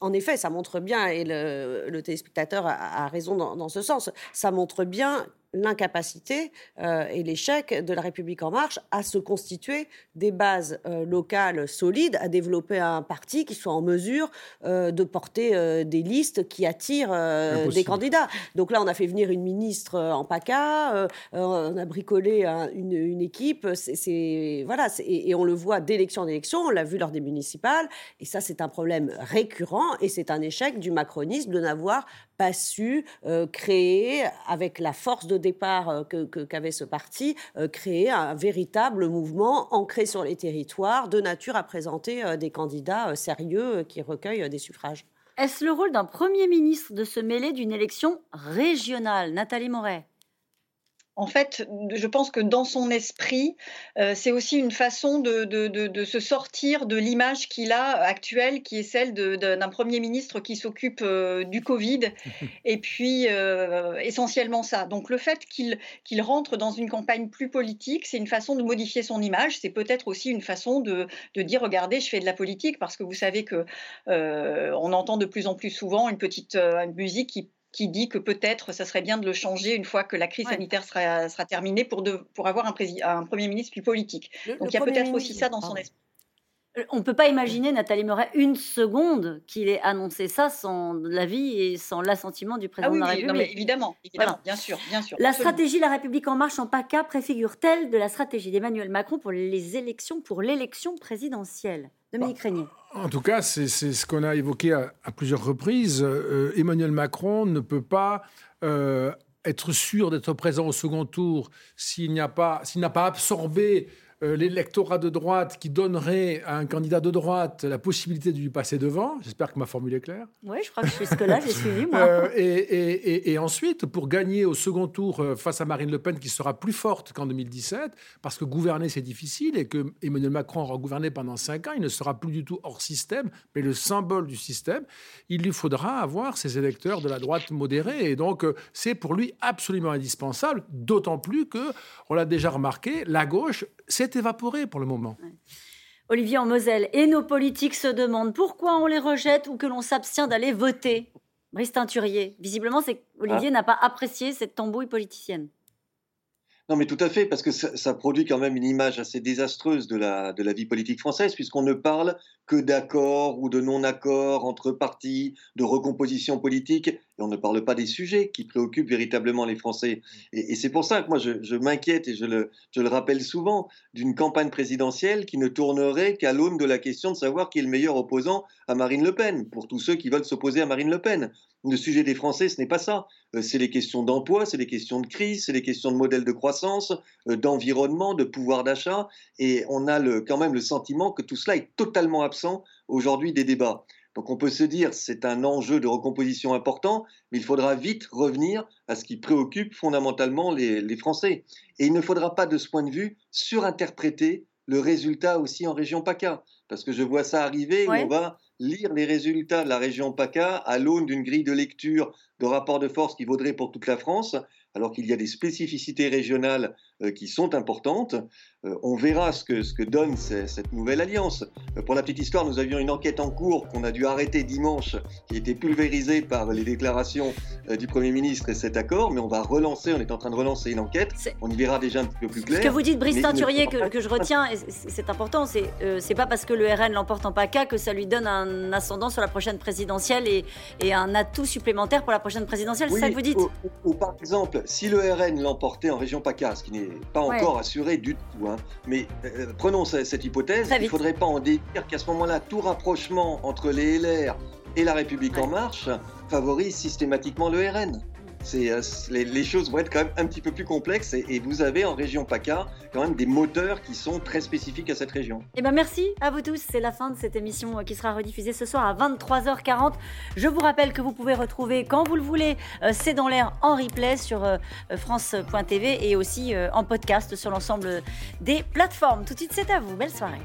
en effet, ça montre bien, et le, téléspectateur a, raison dans, dans, ce sens, ça montre bien l'incapacité euh, et l'échec de la République en marche à se constituer des bases euh, locales solides, à développer un parti qui soit en mesure euh, de porter des listes qui attirent des candidats. Donc là, on a fait venir une ministre en PACA, on a bricolé une, équipe, c'est voilà, et, et, on le voit d'élection en élection, on l'a vu lors des municipales, et ça c'est un problème récurrent, et c'est un échec du macronisme de n'avoir pas su créer avec la force de départ euh, qu'avait ce parti, euh, créer un véritable mouvement ancré sur les territoires, de nature à présenter euh, des candidats sérieux qui recueillent des suffrages. Est-ce le rôle d'un Premier ministre de se mêler d'une élection régionale? Nathalie Moret en fait, je pense que dans son esprit, euh, c'est aussi une façon de, se sortir de l'image qu'il a actuelle, qui est celle d'un Premier ministre qui s'occupe euh, du Covid, et puis euh, essentiellement ça. Donc le fait qu'il rentre dans une campagne plus politique, c'est une façon de modifier son image, c'est peut-être aussi une façon de, dire, regardez, je fais de la politique, parce que vous savez que on entend de plus en plus souvent une petite musique qui qui dit que peut-être ça serait bien de le changer une fois que la crise sanitaire sera, sera terminée pour, de, pour avoir un, un, Premier ministre plus politique. Donc il y a peut-être aussi ça dans son esprit. Euh, on ne peut pas imaginer, Nathalie Moret, une seconde qu'il ait annoncé ça sans l'avis et sans l'assentiment du président ah oui, de la République. Non, mais évidemment, évidemment bien sûr, bien sûr. La stratégie La République en marche en PACA préfigure-t-elle de la stratégie d'Emmanuel Macron pour les élections, pour l'élection présidentielle? Dominique bah, Régnier. En tout cas, c'est ce qu'on a évoqué à, plusieurs reprises. Euh, Emmanuel Macron ne peut pas euh, être sûr d'être présent au second tour s'il n'a pas, pas absorbé euh, l'électorat de droite qui donnerait à un candidat de droite la possibilité de lui passer devant. J'espère que ma formule est claire. Oui, je crois que jusque-là, j'ai suivi, moi. Euh, et, et, ensuite, pour gagner au second tour euh, face à Marine Le Pen, qui sera plus forte qu'en 2017, parce que gouverner, c'est difficile, et que Emmanuel Macron aura gouverné pendant cinq ans, il ne sera plus du tout hors système, mais le symbole du système, il lui faudra avoir ses électeurs de la droite modérée. Et donc, c'est pour lui absolument indispensable, d'autant plus que, on l'a déjà remarqué, la gauche, c'est évaporé pour le moment. Olivier en Moselle, et nos politiques se demandent pourquoi on les rejette ou que l'on s'abstient d'aller voter. Brice Teinturier, visiblement, c'est Olivier ah. n'a pas apprécié cette tambouille politicienne. Non, mais tout à fait, parce que ça, produit quand même une image assez désastreuse de la, de la vie politique française, puisqu'on ne parle que d'accords ou de non-accords entre partis, de recomposition politique, et on ne parle pas des sujets qui préoccupent véritablement les Français. Et, c'est pour ça que moi, je, m'inquiète, et je le, rappelle souvent, d'une campagne présidentielle qui ne tournerait qu'à l'aune de la question de savoir qui est le meilleur opposant à Marine Le Pen, pour tous ceux qui veulent s'opposer à Marine Le Pen. Le sujet des Français, ce n'est pas ça. Euh, c'est les questions d'emploi, c'est les questions de crise, c'est les questions de modèle de croissance, euh, d'environnement, de pouvoir d'achat. Et on a quand même le sentiment que tout cela est totalement absent aujourd'hui des débats. Donc on peut se dire c'est un enjeu de recomposition important, mais il faudra vite revenir à ce qui préoccupe fondamentalement les, Français. Et il ne faudra pas de ce point de vue surinterpréter le résultat aussi en région PACA, parce que je vois ça arriver, on va lire les résultats de la région PACA à l'aune d'une grille de lecture de rapport de force qui vaudrait pour toute la France, alors qu'il y a des spécificités régionales euh, qui sont importantes. Euh, on verra ce que, ce que donne cette nouvelle alliance. Euh, pour la petite histoire, nous avions une enquête en cours qu'on a dû arrêter dimanche, qui était pulvérisée par les déclarations du Premier ministre et cet accord, mais on va relancer, on est en train de relancer une enquête. On y verra déjà un petit peu plus clair. Ce que vous dites, Brice Teinturier, que, que, je retiens, et c'est important, c'est c'est pas parce que le RN l'emporte en PACA que ça lui donne un ascendant sur la prochaine présidentielle et, et un atout supplémentaire pour la prochaine présidentielle, c'est ça que vous dites? ou, par exemple, si le RN l'emportait en région PACA, ce qui n'est pas encore assuré du tout, hein, mais euh, prenons cette, hypothèse, il ne faudrait pas en dire qu'à ce moment-là, tout rapprochement entre les LR et la République en marche favorise systématiquement le RN. Euh, les, choses vont être quand même un petit peu plus complexes et, vous avez en région PACA quand même des moteurs qui sont très spécifiques à cette région. Eh ben merci à vous tous, c'est la fin de cette émission euh, qui sera rediffusée ce soir à 23h40. Je vous rappelle que vous pouvez retrouver quand vous le voulez euh, C'est dans l'air en replay sur France.tv et aussi en podcast sur l'ensemble des plateformes. Tout de suite c'est à vous, belle soirée.